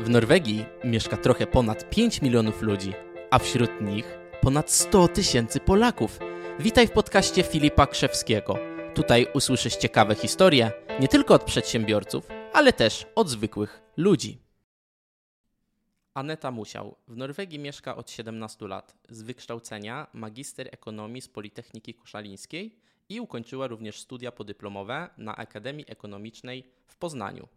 W Norwegii mieszka trochę ponad 5 milionów ludzi, a wśród nich ponad 100 tysięcy Polaków. Witaj w podcaście Filipa Krzewskiego. Tutaj usłyszysz ciekawe historie nie tylko od przedsiębiorców, ale też od zwykłych ludzi. Aneta Musiał w Norwegii mieszka od 17 lat. Z wykształcenia magister ekonomii z Politechniki Koszalińskiej i ukończyła również studia podyplomowe na Akademii Ekonomicznej w Poznaniu.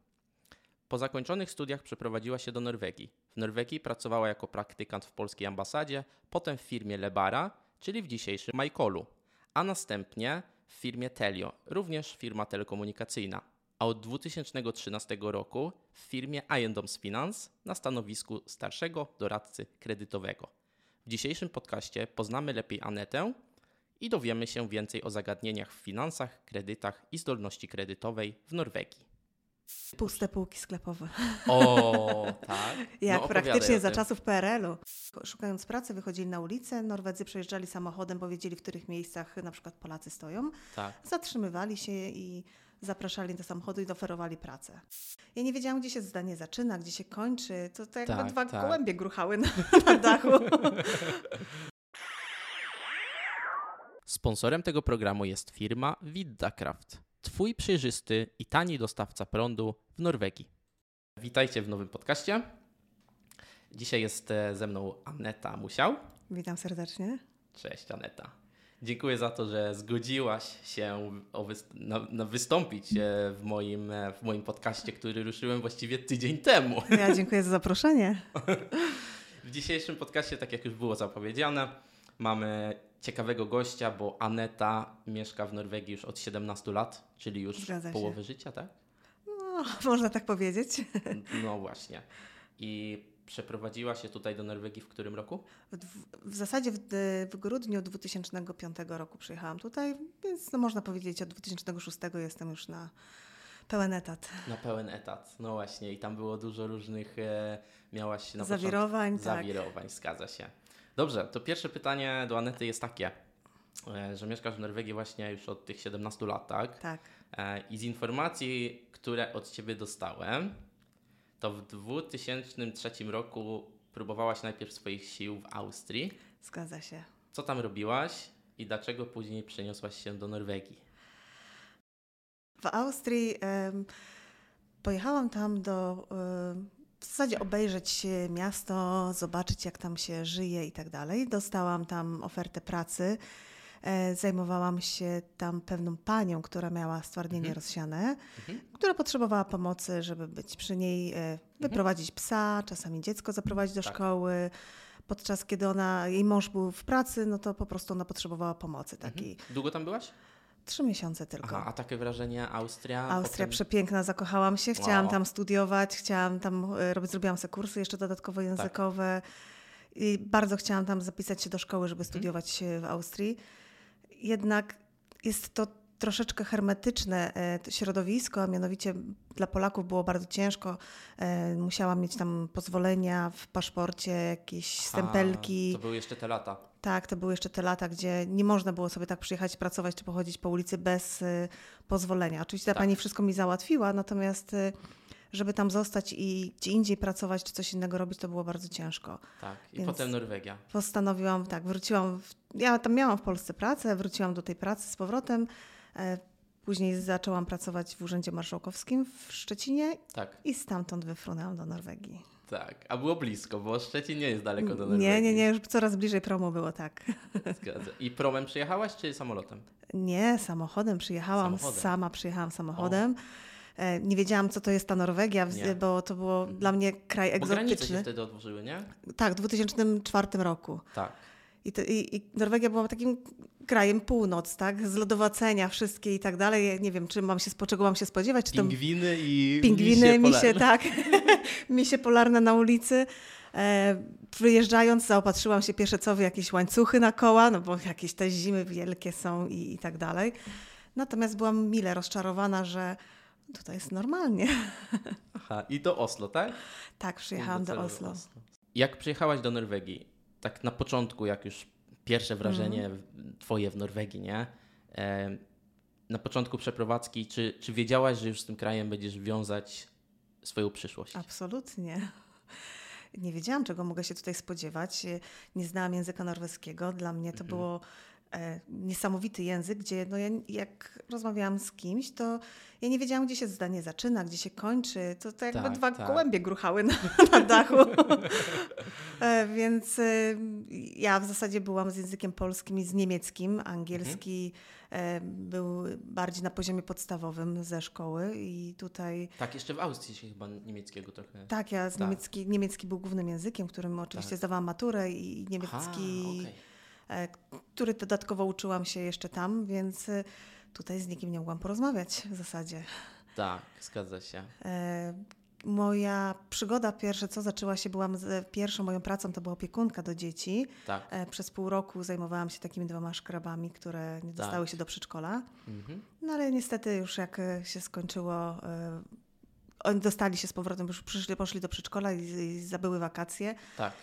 Po zakończonych studiach przeprowadziła się do Norwegii. W Norwegii pracowała jako praktykant w polskiej ambasadzie, potem w firmie Lebara, czyli w dzisiejszym Majkolu, a następnie w firmie Telio, również firma telekomunikacyjna. A od 2013 roku w firmie Finance na stanowisku starszego doradcy kredytowego. W dzisiejszym podcaście poznamy lepiej Anetę i dowiemy się więcej o zagadnieniach w finansach, kredytach i zdolności kredytowej w Norwegii. Puste półki sklepowe. O, tak. Jak No, praktycznie za czasów PRL-u. Szukając pracy, wychodzili na ulicę, Norwedzy przejeżdżali samochodem, bo wiedzieli, w których miejscach na przykład Polacy stoją. Tak. Zatrzymywali się i zapraszali do samochodu i oferowali pracę. Ja nie wiedziałam, gdzie się zdanie zaczyna, gdzie się kończy. To, to jakby Tak, dwa tak. gołębie gruchały na, na dachu. Sponsorem tego programu jest firma Viddakraft, twój przejrzysty i tani dostawca prądu w Norwegii. Witajcie w nowym podcaście. Dzisiaj jest e, ze mną Aneta Musiał. Witam serdecznie. Cześć Aneta. Dziękuję za to, że zgodziłaś się o wys- na, na wystąpić e, w moim, e, w moim podcaście, który ruszyłem właściwie tydzień temu. Ja dziękuję za zaproszenie. W dzisiejszym podcaście, tak jak już było zapowiedziane, mamy ciekawego gościa, bo Aneta mieszka w Norwegii już od 17 lat, czyli już połowę życia, tak? No, można tak powiedzieć. No właśnie. I przeprowadziła się tutaj do Norwegii w którym roku? W, w zasadzie w, w grudniu 2005 roku przyjechałam tutaj, więc no można powiedzieć od 2006 jestem już na pełen etat. Na pełen etat. No właśnie. I tam było dużo różnych, e, miałaś na Zawirowań, początku... tak. Zawirowań, zgadza się. Dobrze, to pierwsze pytanie do Anety jest takie, e, że mieszkasz w Norwegii właśnie już od tych 17 lat, tak? Tak. E, I z informacji, które od Ciebie dostałem, to w 2003 roku próbowałaś najpierw swoich sił w Austrii. Zgadza się. Co tam robiłaś i dlaczego później przeniosłaś się do Norwegii? W Austrii pojechałam tam do w zasadzie obejrzeć miasto, zobaczyć jak tam się żyje i tak dalej. Dostałam tam ofertę pracy. E, Zajmowałam się tam pewną panią, która miała stwardnienie Mhm. rozsiane, Mhm. która potrzebowała pomocy, żeby być przy niej, e, wyprowadzić psa, czasami dziecko zaprowadzić do Tak. szkoły. Podczas kiedy ona, jej mąż był w pracy, no to po prostu ona potrzebowała pomocy takiej. Mhm. Długo tam byłaś? Trzy miesiące tylko. Aha, a takie wrażenie Austria? Austria potem- przepiękna, zakochałam się, chciałam Wow. tam studiować, chciałam tam e, robić, zrobiłam sobie kursy jeszcze dodatkowo Tak. językowe i bardzo chciałam tam zapisać się do szkoły, Mhm. żeby studiować e, w Austrii. Jednak jest to troszeczkę hermetyczne e, środowisko, a mianowicie dla Polaków było bardzo ciężko. E, Musiałam mieć tam pozwolenia w paszporcie, jakieś stempelki. A, to były jeszcze te lata. Tak, to były jeszcze te lata, gdzie nie można było sobie tak przyjechać, pracować czy pochodzić po ulicy bez y, pozwolenia. Oczywiście ta Tak. pani wszystko mi załatwiła, natomiast y, żeby tam zostać i gdzie indziej pracować czy coś innego robić, to było bardzo ciężko. Tak. I Więc- potem Norwegia. Postanowiłam, tak, wróciłam, w, ja tam miałam w Polsce pracę, wróciłam do tej pracy z powrotem. E, później zaczęłam pracować w Urzędzie Marszałkowskim w Szczecinie Tak, i stamtąd wyfrunęłam do Norwegii. Tak. A było blisko, bo Szczecin nie jest daleko do Norwegii. Nie, nie, nie, już coraz bliżej promu było, tak. Zgadza. I promem przyjechałaś, czy samolotem? Nie, samochodem przyjechałam, Samochodem. sama przyjechałam samochodem. E, Nie wiedziałam, co to jest ta Norwegia, Nie. bo to było dla mnie kraj Bo granice się egzotyczny. wtedy otworzyły, nie? Tak, w 2004 roku. Tak. I, i, I Norwegia była takim krajem północ, tak? Z lodowacenia wszystkie i tak dalej. Ja Nie wiem, czy mam się, czego mam się spodziewać, czy to Pingwiny i pingwiny, misie, polarne. tak, misie polarne na ulicy. E, wyjeżdżając zaopatrzyłam się pierwsze co w jakieś łańcuchy na koła, no bo jakieś te zimy wielkie są i, i tak dalej. Natomiast byłam mile rozczarowana, że tutaj jest normalnie. Aha, i do Oslo, tak? Tak, przyjechałam do Docelowo Oslo. Jak przyjechałaś do Norwegii, tak na początku, jak już pierwsze wrażenie Mhm. twoje w Norwegii, nie? Na początku przeprowadzki, czy, czy wiedziałaś, że już z tym krajem będziesz wiązać swoją przyszłość? Absolutnie. nie wiedziałam, czego mogę się tutaj spodziewać. Nie znałam języka norweskiego. Dla mnie to Mhm. było niesamowity język, gdzie no ja, jak rozmawiałam z kimś, to ja nie wiedziałam, gdzie się zdanie zaczyna, gdzie się kończy. To, to jakby Tak, dwa tak. gołębie gruchały na, na dachu. e, więc e, ja w zasadzie byłam z językiem polskim i z niemieckim. Angielski e, był bardziej na poziomie podstawowym ze szkoły i tutaj Tak, jeszcze w Austrii się chyba niemieckiego trochę. tak, ja z Tak. niemiecki, niemiecki był głównym językiem, którym oczywiście Tak. zdawałam maturę i niemiecki, Aha, okej. E, który dodatkowo uczyłam się jeszcze tam, więc e, tutaj z nikim nie mogłam porozmawiać w zasadzie. Tak, zgadza się. E, Moja przygoda pierwsze, co zaczęła się, byłam z, pierwszą moją pracą, to była opiekunka do dzieci. Tak. E, Przez pół roku zajmowałam się takimi dwoma szkrabami, które nie Tak. dostały się do przedszkola. Mhm. No ale niestety już jak się skończyło, oni dostali się z powrotem, już przyszli, poszli do przedszkola i, i zabyły wakacje. Tak.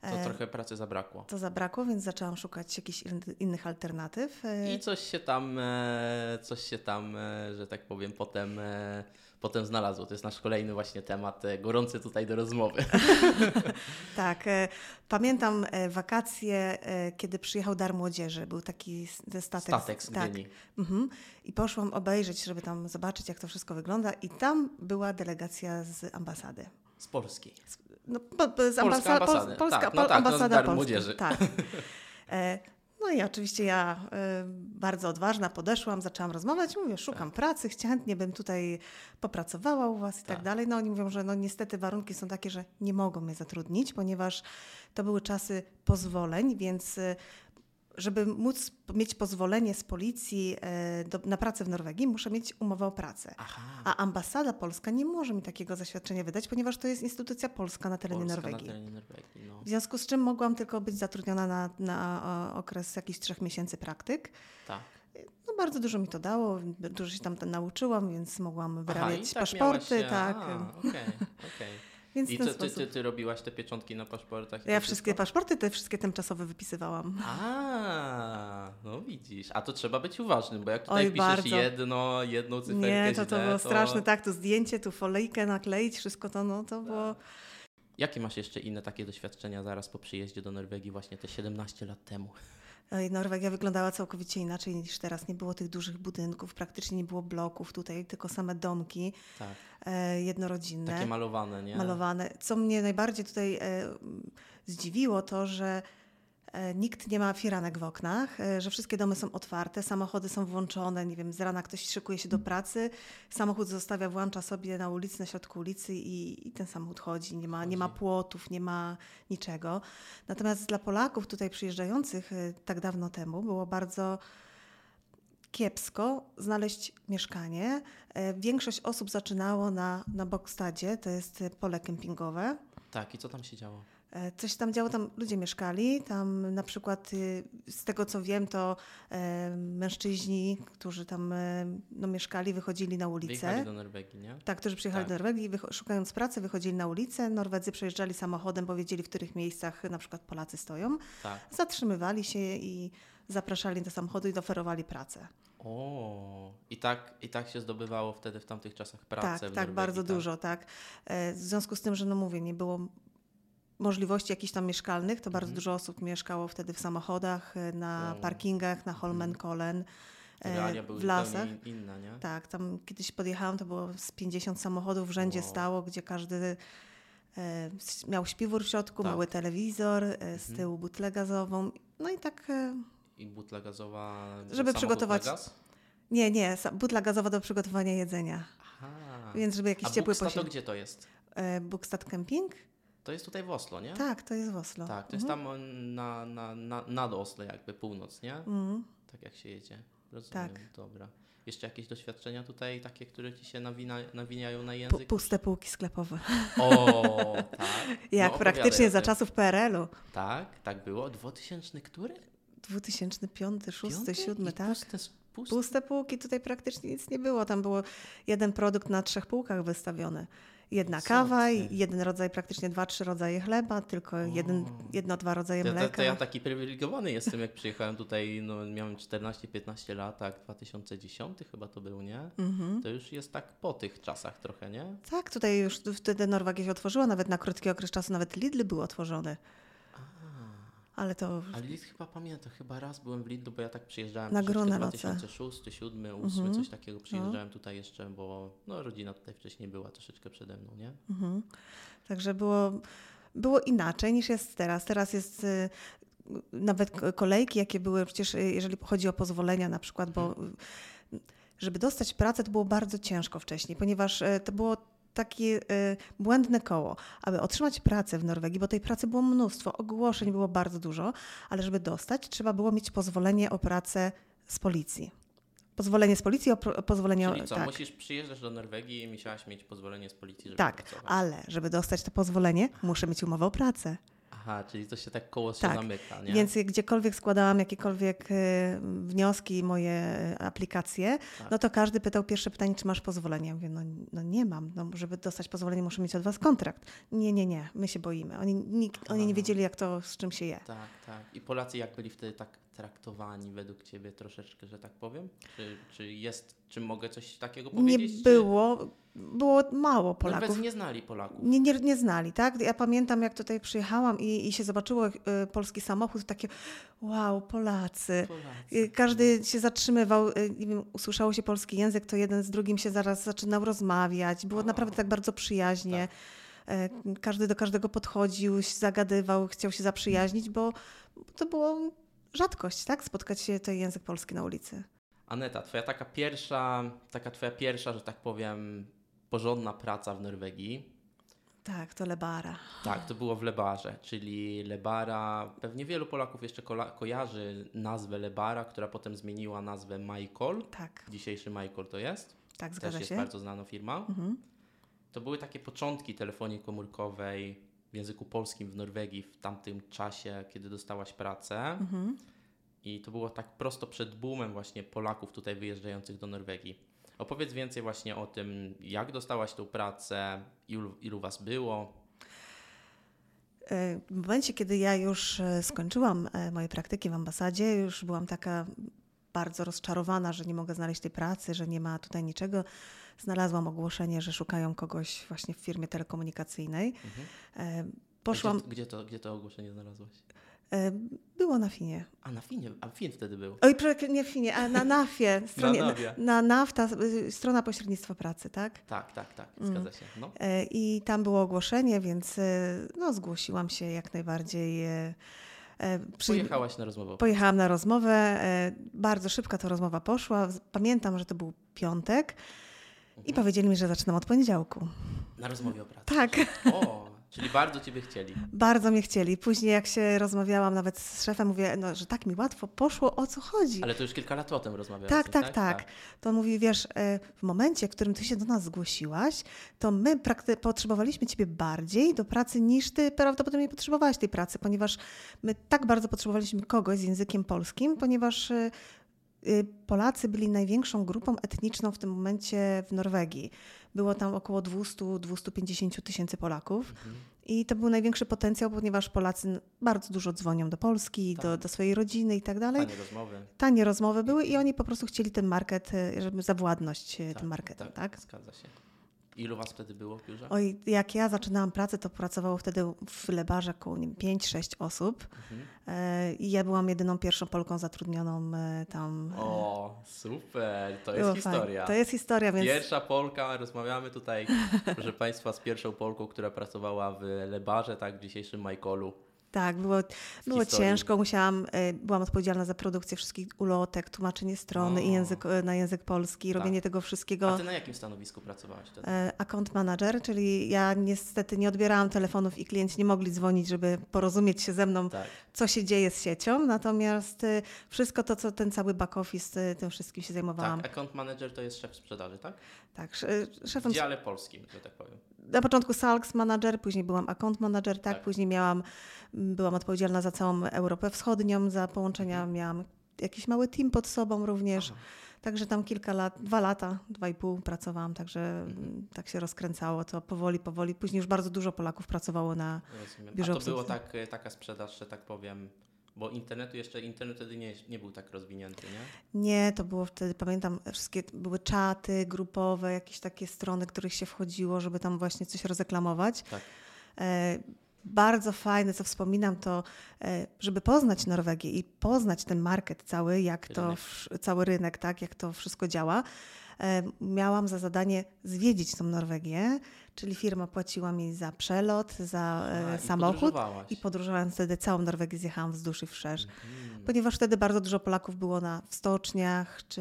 To E, trochę pracy zabrakło. To zabrakło, więc zaczęłam szukać jakichś in- innych alternatyw. E, I coś się tam, e, coś się tam, że tak powiem, potem, potem znalazło. To jest nasz kolejny właśnie temat, gorący tutaj do rozmowy. Tak, pamiętam wakacje, kiedy przyjechał Dar Młodzieży. Był taki statek. Statek z tak. Mhm. I poszłam obejrzeć, żeby tam zobaczyć, jak to wszystko wygląda. I tam była delegacja z ambasady. Z Polski. No, z Polska ambasa- ambasady. Pol, Polska Tak, no tak, no ambasada. Tak. E, no i oczywiście ja e, bardzo odważna podeszłam, zaczęłam rozmawiać, mówię, szukam pracy, chcia- chętnie bym tutaj popracowała u was i tak, Tak. dalej. No oni mówią, że no niestety warunki są takie, że nie mogą mnie zatrudnić, ponieważ to były czasy pozwoleń, więc e, żeby móc mieć pozwolenie z policji e, do, na pracę w Norwegii, muszę mieć umowę o pracę. Aha. A ambasada polska nie może mi takiego zaświadczenia wydać, ponieważ to jest instytucja polska na terenie Polska Norwegii. na terenie Norwegii, no. W związku z czym mogłam tylko być zatrudniona na, na okres jakichś trzech miesięcy praktyk. Tak. No, bardzo dużo mi to dało, dużo się tam nauczyłam, więc mogłam Aha, wyrabiać i tak paszporty, miałaś tak. A, okej, okej. Więc I ten ty, ty, ty, robiłaś te pieczątki na paszportach? Ja to wszystkie wszystko? paszporty, te wszystkie tymczasowe wypisywałam. A, no widzisz. A to trzeba być uważnym, bo jak tutaj Oj, piszesz bardzo. jedno, jedną cyferkę Nie, to, to źle, było straszne, tak, tu zdjęcie, tu folejkę nakleić, wszystko to, no to było... Jakie masz jeszcze inne takie doświadczenia zaraz po przyjeździe do Norwegii właśnie te 17 lat temu? Ej, Norwegia wyglądała całkowicie inaczej niż teraz. Nie było tych dużych budynków, praktycznie nie było bloków tutaj, tylko same domki Tak, e, jednorodzinne. takie malowane, nie? malowane. Co mnie najbardziej tutaj e, zdziwiło, to że e, nikt nie ma firanek w oknach, e, że wszystkie domy są otwarte, samochody są włączone, nie wiem, z rana ktoś szykuje się do pracy, samochód zostawia, włącza sobie na ulicy, na środku ulicy i, i ten samochód chodzi. Nie ma, nie ma płotów, nie ma niczego. Natomiast dla Polaków tutaj przyjeżdżających e, tak dawno temu było bardzo kiepsko znaleźć mieszkanie. E, Większość osób zaczynało na, na Bokstadzie, to jest e, pole kempingowe. Tak, i co tam się działo? E, Coś tam działo, tam ludzie mieszkali. Tam na przykład, y, z tego co wiem, to e, mężczyźni, którzy tam e, no, mieszkali, wychodzili na ulicę. Wyjechali do Norwegii, nie? Tak, którzy przyjechali Tak. do Norwegii, szukając pracy, wychodzili na ulicę. Norwedzy przejeżdżali samochodem, bo wiedzieli, w których miejscach na przykład Polacy stoją. Tak. Zatrzymywali się i zapraszali do samochodu i oferowali pracę. O, i tak, i tak się zdobywało wtedy w tamtych czasach pracę Tak, tak, Norwegii, bardzo dużo, tak. W związku z tym, że no mówię, nie było możliwości jakichś tam mieszkalnych, to bardzo Mhm. dużo osób mieszkało wtedy w samochodach, e, na parkingach, na Holmenkollen, Te e, realia były w lasach. inne, nie? Tak, tam kiedyś podjechałam, to było z 50 samochodów w rzędzie Wow. stało, gdzie każdy e, miał śpiwór w środku, Tak. mały telewizor, e, z Mhm. tyłu butlę gazową. No i tak, e, I butla gazowa. Żeby przygotować- gaz? nie, nie, butla gazowa do przygotowania jedzenia. Aha. Więc żeby jakiś A ciepły Bukstad to posiłek. gdzie to jest? E, Bukstad Camping? To jest tutaj w Oslo, nie? Tak, to jest w Oslo. Tak, to jest Mhm. tam na, na, na, nad Oslo jakby północ, nie? Mhm. Tak jak się jedzie. Rozumiem, Tak. dobra. Jeszcze jakieś doświadczenia tutaj, takie, które ci się nawina, nawiniają na język? puste półki sklepowe. O, tak. Jak No, praktycznie za czasów PRL-u. Tak, tak było. 2000 który? 2005, 6, Piąty? 7, I tak? Puste, puste. Puste półki, tutaj praktycznie nic nie było. Tam było jeden produkt na trzech półkach wystawiony. Jedna kawa, jeden rodzaj, praktycznie dwa, trzy rodzaje chleba, tylko jeden, jedno, dwa rodzaje To, to, mleka. to ja taki prywilegowany jestem, jak przyjechałem tutaj, no miałem 14-15 lat, tak, 2010 chyba to był, nie? Mhm. To już jest tak po tych czasach trochę, nie? Tak, tutaj już wtedy Norwegia się otworzyła, nawet na krótki okres czasu, nawet Lidl był otworzony. Ale to Ale Lidl chyba pamiętam, chyba raz byłem w Lidlu, bo ja tak przyjeżdżałem Na Gruneloce. 2006, 2007, 2008, Mhm. coś takiego przyjeżdżałem tutaj jeszcze, bo no, rodzina tutaj wcześniej była troszeczkę przede mną, nie? Mhm. Także było, było inaczej niż jest teraz. Teraz jest y, nawet kolejki, jakie były, przecież y, jeżeli chodzi o pozwolenia na przykład, bo y, żeby dostać pracę, to było bardzo ciężko wcześniej, ponieważ y, to było takie y, błędne koło. Aby otrzymać pracę w Norwegii, bo tej pracy było mnóstwo, ogłoszeń było bardzo dużo, ale żeby dostać, trzeba było mieć pozwolenie o pracę z policji. Pozwolenie z policji, o, pozwolenie... o- Czyli co, tak. musisz przyjeżdżać do Norwegii i musiałaś mieć pozwolenie z policji, żeby Tak, pracować. ale żeby dostać to pozwolenie, muszę mieć umowę o pracę. Aha, czyli to się tak koło się Tak, zamyka, nie? Więc gdziekolwiek składałam jakiekolwiek e, wnioski, moje aplikacje, Tak. no to każdy pytał pierwsze pytanie, czy masz pozwolenie. Ja mówię, no, no nie mam. No, żeby dostać pozwolenie, muszę mieć od was kontrakt. Nie, nie, nie, my się boimy. Oni, nikt, oni nie wiedzieli, jak to, z czym się je. Tak, tak. I Polacy jak byli wtedy tak traktowani według Ciebie troszeczkę, że tak powiem? Czy, czy jest, czy mogę coś takiego Nie powiedzieć? było, było mało czy... Polaków. Norwedzy nie znali Polaków. Nie, nie, nie znali, tak? Ja pamiętam, jak tutaj przyjechałam i, i się zobaczyło y, polski samochód, takie wow, Polacy. Polacy. Y, Każdy się zatrzymywał, y, nie wiem, usłyszało się polski język, to jeden z drugim się zaraz zaczynał rozmawiać. Było O. naprawdę tak bardzo przyjaźnie. E, Każdy do każdego podchodził, zagadywał, chciał się zaprzyjaźnić, bo to było rzadkość, tak? Spotkać się ten język polski na ulicy. Aneta, twoja taka pierwsza, taka twoja pierwsza, że tak powiem, porządna praca w Norwegii. Tak, to Lebara. Tak, to było w Lebarze, czyli Lebara, pewnie wielu Polaków jeszcze kola- kojarzy nazwę Lebara, która potem zmieniła nazwę Michael. Tak, Dzisiejszy Michael to jest. tak, Też zgadza jest się. bardzo znana firma. Mhm. To były takie początki telefonii komórkowej w języku polskim w Norwegii w tamtym czasie, kiedy dostałaś pracę. Mhm. I to było tak prosto przed boomem właśnie Polaków tutaj wyjeżdżających do Norwegii. Opowiedz więcej właśnie o tym, jak dostałaś tą pracę, ilu, ilu was było. E, W momencie, kiedy ja już e, skończyłam e, moje praktyki w ambasadzie, już byłam taka bardzo rozczarowana, że nie mogę znaleźć tej pracy, że nie ma tutaj niczego. Znalazłam ogłoszenie, że szukają kogoś właśnie w firmie telekomunikacyjnej. Mhm. E, Poszłam, Gdzie, gdzie, to, gdzie to ogłoszenie znalazłaś? e, było na Finie. A na Finie, a Fin wtedy był. Oj, nie w Finie, a na NAFie, stronie, na, na NAFTA, y, strona pośrednictwa pracy, tak? Tak, tak, tak, Mm. zgadza się. No. E, I tam było ogłoszenie, więc e, no, zgłosiłam się jak najbardziej. E, przy- Pojechałaś na rozmowę. Pojechałam na rozmowę. e, Bardzo szybko ta rozmowa poszła. Pamiętam, że to był piątek i Mhm. powiedzieli mi, że zaczynam od poniedziałku. Na rozmowie o pracy. Tak, O, czyli bardzo Ciebie chcieli. bardzo mnie chcieli. Później, jak się rozmawiałam nawet z szefem, mówię, no, że tak mi łatwo poszło, o co chodzi. Ale to już kilka lat potem rozmawiałeś. Tak, tak, tak. To on mówi, wiesz, e, w momencie, w którym ty się do nas zgłosiłaś, to my prakty- potrzebowaliśmy ciebie bardziej do pracy niż ty prawdopodobnie potrzebowałaś tej pracy, ponieważ my tak bardzo potrzebowaliśmy kogoś z językiem polskim, ponieważ e, Polacy byli największą grupą etniczną w tym momencie w Norwegii. Było tam około 200-250 tysięcy Polaków. Mhm. I to był największy potencjał, ponieważ Polacy bardzo dużo dzwonią do Polski, do, Tak. do swojej rodziny i tak dalej Fajne rozmowy. tanie rozmowy były i oni po prostu chcieli ten market, e, żeby zawładnąć e, Tak, tym marketem, tak? Zgadza się. Ilu was wtedy było w biurze? Oj, jak ja zaczynałam pracę, to pracowało wtedy w Lebarze około nie wiem, 5-6 osób Mhm. e, i ja byłam jedyną pierwszą Polką zatrudnioną e, tam. O, super, to było jest fajnie. historia. To jest historia, więc Pierwsza Polka, rozmawiamy tutaj, proszę Państwa, z pierwszą Polką, która pracowała w Lebarze, tak, w dzisiejszym Michaelu. Tak, było, było historii. ciężko. Musiałam, e, byłam odpowiedzialna za produkcję wszystkich ulotek, tłumaczenie strony i język, e, na język polski, robienie tego wszystkiego. A Ty na jakim stanowisku pracowałaś wtedy? E, Account manager, czyli ja niestety nie odbierałam telefonów i klienci nie mogli dzwonić, żeby porozumieć się ze mną, Tak, co się dzieje z siecią. Natomiast e, wszystko to, co ten cały back office, tym wszystkim się zajmowałam. tak, account manager to jest szef sprzedaży, tak? Tak, sz- W szefem. dziale polskim, że tak powiem. Na początku sales manager, później byłam account manager, tak, Tak. później miałam, m, byłam odpowiedzialna za całą Europę Wschodnią, za połączenia, Mhm. miałam jakiś mały team pod sobą również. Aha. Także tam kilka lat, dwa lata, dwa i pół pracowałam, także mhm. tak się rozkręcało to powoli, powoli. Później już bardzo dużo Polaków pracowało na Rozumiem. biurze A to było tak, taka sprzedaż, że tak powiem, bo internetu jeszcze, internet wtedy nie, nie był tak rozwinięty, nie? Nie, to było wtedy, pamiętam, wszystkie były czaty grupowe, jakieś takie strony, których się wchodziło, żeby tam właśnie coś rozreklamować. Tak. E, bardzo fajne, co wspominam, to e, żeby poznać Norwegię i poznać ten market cały, jak to, cały rynek, tak, jak to wszystko działa, miałam za zadanie zwiedzić tą Norwegię, czyli firma płaciła mi za przelot, za A, e, samochód i, i podróżowałam wtedy całą Norwegię, zjechałam wzdłuż i wszerz. Mm. Ponieważ wtedy bardzo dużo Polaków było na stoczniach, czy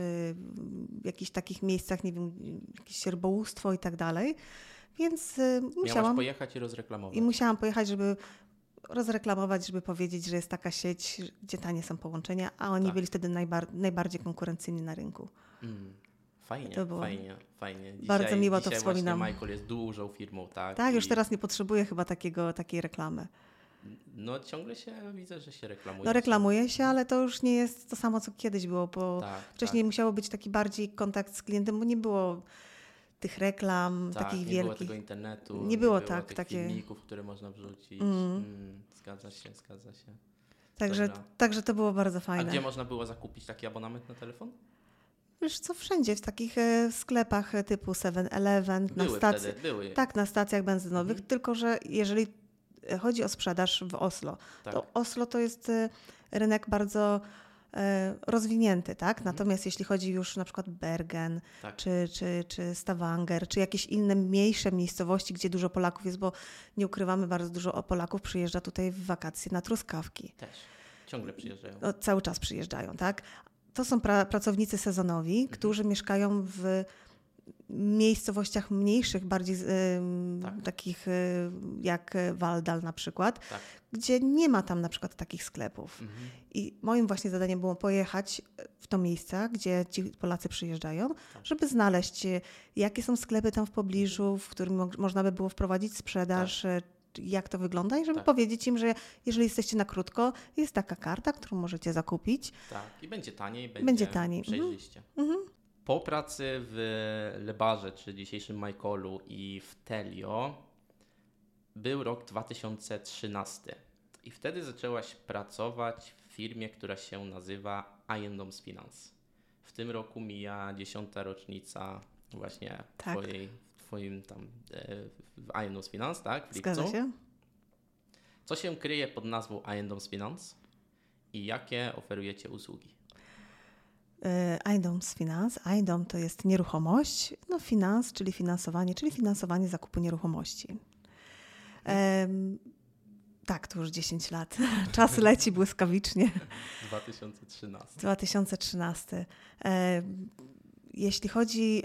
w jakichś takich miejscach, nie wiem, jakieś rybołówstwo i tak dalej. Więc y, musiałam... Miałaś pojechać i rozreklamować. I musiałam pojechać, żeby rozreklamować, żeby powiedzieć, że jest taka sieć, gdzie tanie są połączenia, a oni tak. byli wtedy najbar najbardziej konkurencyjni na rynku. Mm. Fajnie, to było fajnie, fajnie. Dzisiaj, bardzo miło to wspominam. Michael jest dużą firmą, tak? Tak, I... już teraz nie potrzebuję chyba takiego, takiej reklamy. No ciągle się widzę, że się reklamuje. No reklamuje się, ale to już nie jest to samo, co kiedyś było, bo tak, wcześniej tak. musiało być taki bardziej kontakt z klientem, bo nie było tych reklam tak, takich nie wielkich. Nie było tego internetu. Nie, nie było, było tak, tych takie filmików, które można wrzucić. Mm. Mm, zgadza się, zgadza się. Także, także to było bardzo fajne. A gdzie można było zakupić taki abonament na telefon? Wiesz co, wszędzie, w takich e, sklepach e, typu 7-Eleven, na stacji. Tak, na stacjach benzynowych, mhm. tylko że jeżeli chodzi o sprzedaż w Oslo, tak. to Oslo to jest e, rynek bardzo E, rozwinięty, tak? Mhm. Natomiast jeśli chodzi już na przykład Bergen, tak. czy, czy, czy Stavanger, czy jakieś inne mniejsze miejscowości, gdzie dużo Polaków jest, bo nie ukrywamy, bardzo dużo Polaków przyjeżdża tutaj w wakacje na truskawki. Też. Ciągle przyjeżdżają. No, cały czas przyjeżdżają, tak? To są pra pracownicy sezonowi, mhm. którzy mieszkają w miejscowościach mniejszych, bardziej tak. takich y, jak Waldal na przykład, tak. gdzie nie ma tam na przykład takich sklepów. Mhm. I moim właśnie zadaniem było pojechać w to miejsce, gdzie ci Polacy przyjeżdżają, tak. żeby znaleźć, y, jakie są sklepy tam w pobliżu, w którym mo można by było wprowadzić sprzedaż, tak. y, jak to wygląda i żeby tak. powiedzieć im, że jeżeli jesteście na krótko, jest taka karta, którą możecie zakupić. Tak, i będzie taniej, będzie, będzie taniej. Mhm. przejrzyście. Mhm. Po pracy w Lebarze, czy dzisiejszym Michaelu i w Telio był rok 2013 i wtedy zaczęłaś pracować w firmie, która się nazywa Iendoms Finance. W tym roku mija dziesiąta rocznica właśnie tak. twojej, twoim tam e, w Iendoms Finance, tak? W lipcu. Zgadza się. Co się kryje pod nazwą Iendoms Finance i jakie oferujecie usługi? IDOM z finans. IDOM to jest nieruchomość, no finans, czyli finansowanie, czyli finansowanie zakupu nieruchomości. Um, tak, to już 10 lat. Czas leci błyskawicznie. 2013. 2013. Jeśli chodzi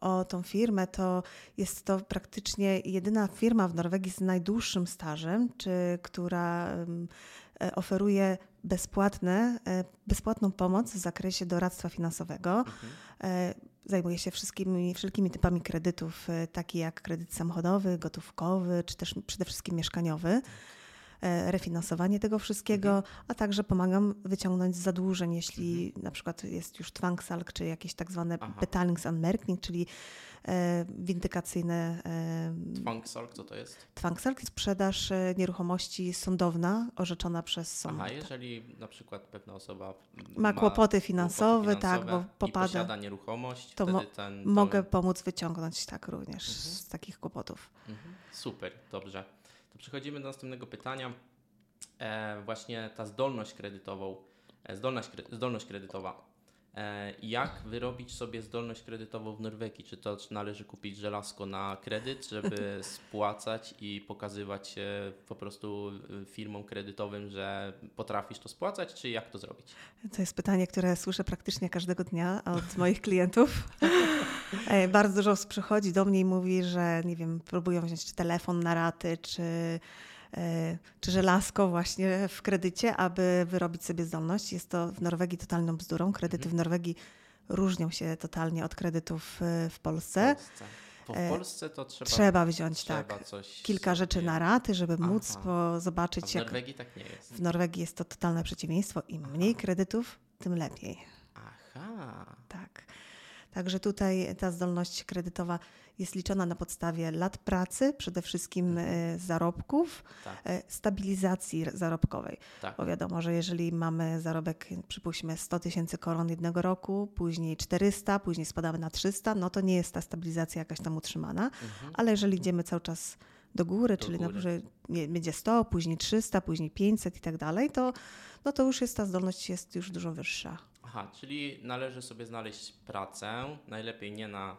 o tą firmę, to jest to praktycznie jedyna firma w Norwegii z najdłuższym stażem, czy która um, oferuje bezpłatne, e, bezpłatną pomoc w zakresie doradztwa finansowego. Mhm. E, zajmuje się wszystkimi, wszelkimi typami kredytów, e, takie jak kredyt samochodowy, gotówkowy, czy też przede wszystkim mieszkaniowy refinansowanie tego wszystkiego, mhm. a także pomagam wyciągnąć z zadłużeń, jeśli mhm. na przykład jest już twangsal, czy jakieś tak zwane betalingsanmerkning, czyli E, windykacyjne. E, Twangsalk, co to jest? Twangsalk, sprzedaż e, nieruchomości sądowna orzeczona przez sąd. A jeżeli na przykład pewna osoba ma, ma kłopoty, finansowe, kłopoty finansowe, tak, bo popada. I posiada nieruchomość, to mo ten, mogę pomóc wyciągnąć tak również mhm. z takich kłopotów. Mhm. Super, dobrze. To przechodzimy do następnego pytania. E, właśnie ta zdolność kredytową, zdolność, zdolność kredytowa E, jak wyrobić sobie zdolność kredytową w Norwegii? Czy to należy kupić żelazko na kredyt, żeby spłacać i pokazywać po prostu y, firmom kredytowym, że potrafisz to spłacać, czy jak to zrobić? To jest pytanie, które słyszę praktycznie każdego dnia od moich klientów. E, bardzo dużo przychodzi do mnie i mówi, że nie wiem, próbują wziąć czy telefon na raty, czy E, czy żelazko właśnie w kredycie, aby wyrobić sobie zdolność. Jest to w Norwegii totalną bzdurą. Kredyty w mhm. Norwegii różnią się totalnie od kredytów e, w Polsce. W Polsce. Bo w Polsce to trzeba, trzeba wziąć trzeba tak kilka sobie... rzeczy na raty, żeby Aha. móc zobaczyć. A w Norwegii jak... tak nie jest. W Norwegii jest to totalne przeciwieństwo. Im mniej kredytów, tym lepiej. Aha. Tak. Także tutaj ta zdolność kredytowa jest liczona na podstawie lat pracy, przede wszystkim e, zarobków, Tak, e, stabilizacji zarobkowej. tak. Bo wiadomo, że jeżeli mamy zarobek, przypuśćmy 100 tysięcy koron jednego roku, później 400, później spadamy na 300, no to nie jest ta stabilizacja jakaś tam utrzymana. Mhm. Ale jeżeli idziemy cały czas do góry, Do czyli góry. na nie- będzie 100, później 300, później 500 i tak dalej, to, no to już jest ta zdolność jest już dużo wyższa. Aha, czyli należy sobie znaleźć pracę, najlepiej nie na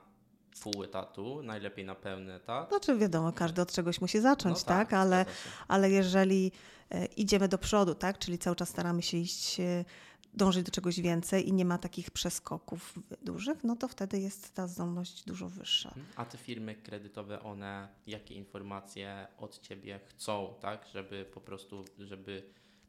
pół etatu, najlepiej na pełny etat. Znaczy wiadomo, każdy od czegoś musi zacząć, No tak? Ale, zgadza się. ale jeżeli e, idziemy do przodu, tak? Czyli cały czas staramy się iść, e, dążyć do czegoś więcej i nie ma takich przeskoków dużych, no to wtedy jest ta zdolność dużo wyższa. Mhm. A te firmy kredytowe, one jakie informacje od ciebie chcą, tak, żeby po prostu, żeby,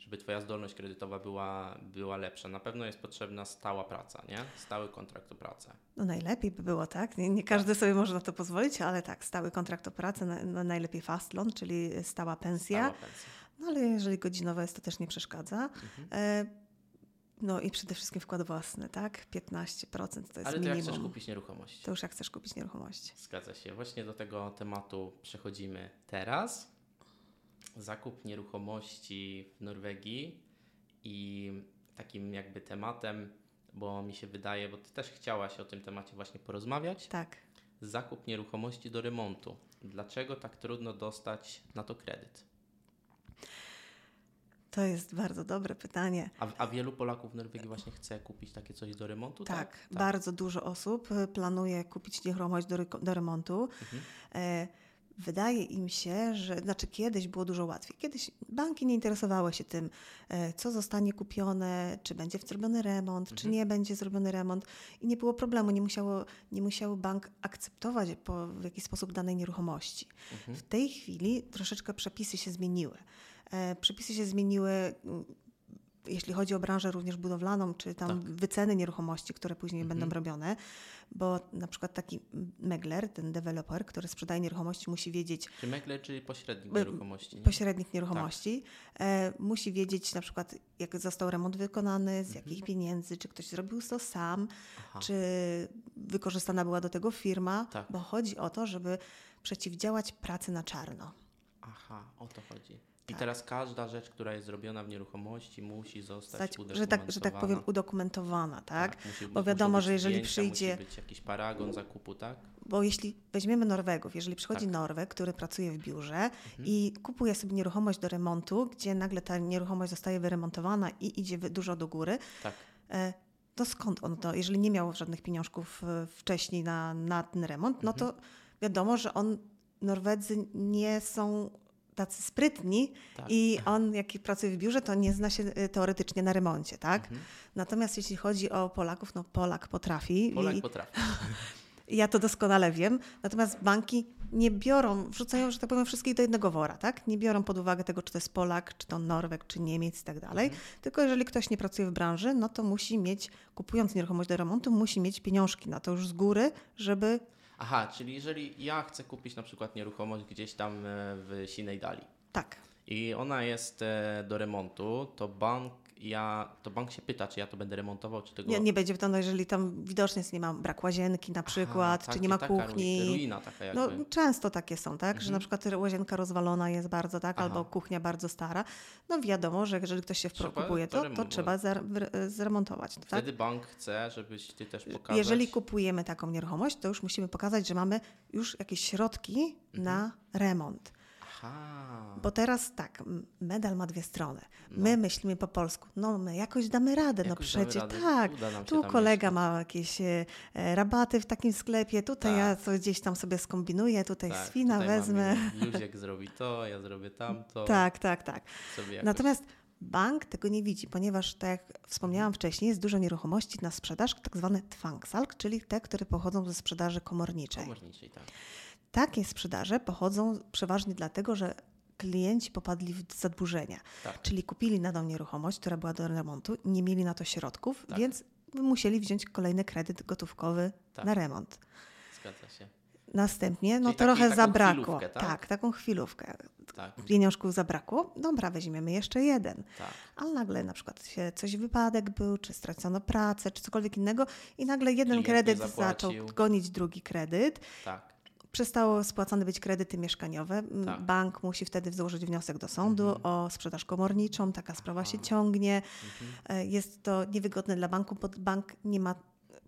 żeby twoja zdolność kredytowa była, była lepsza? Na pewno jest potrzebna stała praca, nie? Stały kontrakt o pracę. No najlepiej by było, tak? Nie, nie każdy sobie może na to pozwolić, ale tak, stały kontrakt o pracę, no najlepiej fast loan, czyli stała pensja. Stała pensja. No ale jeżeli godzinowa jest, to też nie przeszkadza. Mhm. E, no i przede wszystkim wkład własny, tak? 15% to jest Ale to jak chcesz minimum. kupić nieruchomość? To już jak chcesz kupić nieruchomość. Zgadza się. Właśnie do tego tematu przechodzimy teraz. Zakup nieruchomości w Norwegii i takim jakby tematem, bo mi się wydaje, bo ty też chciałaś o tym temacie właśnie porozmawiać. Tak. Zakup nieruchomości do remontu. Dlaczego tak trudno dostać na to kredyt? To jest bardzo dobre pytanie. A, a wielu Polaków w Norwegii właśnie chce kupić takie coś do remontu? Tak, bardzo dużo osób y, planuje kupić nieruchomość do, do remontu. Mhm. Wydaje im się, że znaczy kiedyś było dużo łatwiej. Kiedyś banki nie interesowały się tym, e, co zostanie kupione, czy będzie zrobiony remont, czy Mhm. nie będzie zrobiony remont i nie było problemu. Nie, musiało, nie musiał bank akceptować po, w jakiś sposób danej nieruchomości. Mhm. W tej chwili troszeczkę przepisy się zmieniły. E, Przepisy się zmieniły, mm, jeśli chodzi o branżę również budowlaną, czy tam Tak. wyceny nieruchomości, które później Mhm. będą robione, bo na przykład taki megler, ten deweloper, który sprzedaje nieruchomości, musi wiedzieć, Czy megler, czy pośrednik nieruchomości? nie? pośrednik nieruchomości, e, musi wiedzieć na przykład, jak został remont wykonany, z jakich pieniędzy, czy ktoś zrobił to sam, Aha. czy wykorzystana była do tego firma, Tak. bo chodzi o to, żeby przeciwdziałać pracy na czarno. Aha, o to chodzi. I Tak. teraz każda rzecz, która jest zrobiona w nieruchomości, musi zostać Stać, że, tak, że tak powiem, udokumentowana, tak? musi Bo wiadomo, że jeżeli zdjęcia, przyjdzie- Musi być jakiś paragon zakupu, tak? Bo jeśli weźmiemy Norwegów, jeżeli przychodzi Tak. Norweg, który pracuje w biurze i kupuje sobie nieruchomość do remontu, gdzie nagle ta nieruchomość zostaje wyremontowana i idzie dużo do góry, Tak. e, to skąd on to, jeżeli nie miał żadnych pieniążków e, wcześniej na, na ten remont, no to wiadomo, że on, Norwedzy nie są tacy sprytni Tak. i on, jak pracuje w biurze, to nie zna się e, teoretycznie na remoncie, tak? Mhm. Natomiast jeśli chodzi o Polaków, no Polak potrafi. Polak i, potrafi. ja to doskonale wiem, natomiast banki nie biorą, wrzucają, że tak powiem, wszystkich do jednego wora, tak? Nie biorą pod uwagę tego, czy to jest Polak, czy to Norweg, czy Niemiec i tak dalej. Tylko jeżeli ktoś nie pracuje w branży, no to musi mieć, kupując nieruchomość do remontu, musi mieć pieniążki na to już z góry, żeby Aha, czyli jeżeli ja chcę kupić na przykład nieruchomość gdzieś tam e, w Sinej Dali tak. i ona jest e, do remontu, to bank, ja, to bank się pyta, czy ja to będę remontował, czy tego... Nie, nie będzie no, jeżeli tam widocznie jest, nie ma brak łazienki na przykład, Aha, czy tak, nie ma kuchni. Ruina taka jakby. No, często takie są, tak? Że Mhm. na przykład łazienka rozwalona jest bardzo, tak? Aha. Albo kuchnia bardzo stara. No wiadomo, że jeżeli ktoś się kupuje to to, trzeba zremontować. Tak? Wtedy bank chce, żebyś ty też pokazać... Jeżeli kupujemy taką nieruchomość, to już musimy pokazać, że mamy już jakieś środki Mhm. na remont. Aha. Bo teraz tak, medal ma dwie strony. My myślimy po polsku, no my jakoś damy radę, no No. Jakoś damy przecież radę, tak. Tu kolega ma jakieś e, e, rabaty w takim sklepie, tutaj Tak. ja coś gdzieś tam sobie skombinuję, tutaj tak, swina tutaj wezmę. Józiek zrobi to, ja zrobię tamto. Tak, tak, tak. Jakoś... Natomiast bank tego nie widzi, ponieważ tak jak wspomniałam wcześniej, jest dużo nieruchomości na sprzedaż, tak zwane twangsal, czyli te, które pochodzą ze sprzedaży komorniczej. Komorniczej, tak. Takie sprzedaże pochodzą przeważnie dlatego, że klienci popadli w zadłużenia, Tak. czyli kupili na dom nieruchomość, która była do remontu, nie mieli na to środków, Tak. więc musieli wziąć kolejny kredyt gotówkowy Tak. na remont. Zgadza się. Następnie no Czyli taki- trochę taką zabrakło. chwilówkę, tak? taką chwilówkę. Tak, pieniążków zabrakło, dobra, weźmiemy jeszcze jeden. tak. Ale nagle na przykład się coś wypadek był, czy stracono pracę, czy cokolwiek innego i nagle jeden Klient kredyt zaczął gonić drugi kredyt. tak. Przestało spłacane być kredyty mieszkaniowe. Tak. Bank musi wtedy złożyć wniosek do sądu Mhm. o sprzedaż komorniczą. Taka sprawa się ciągnie. Mhm. E, Jest to niewygodne dla banku, bo bank nie ma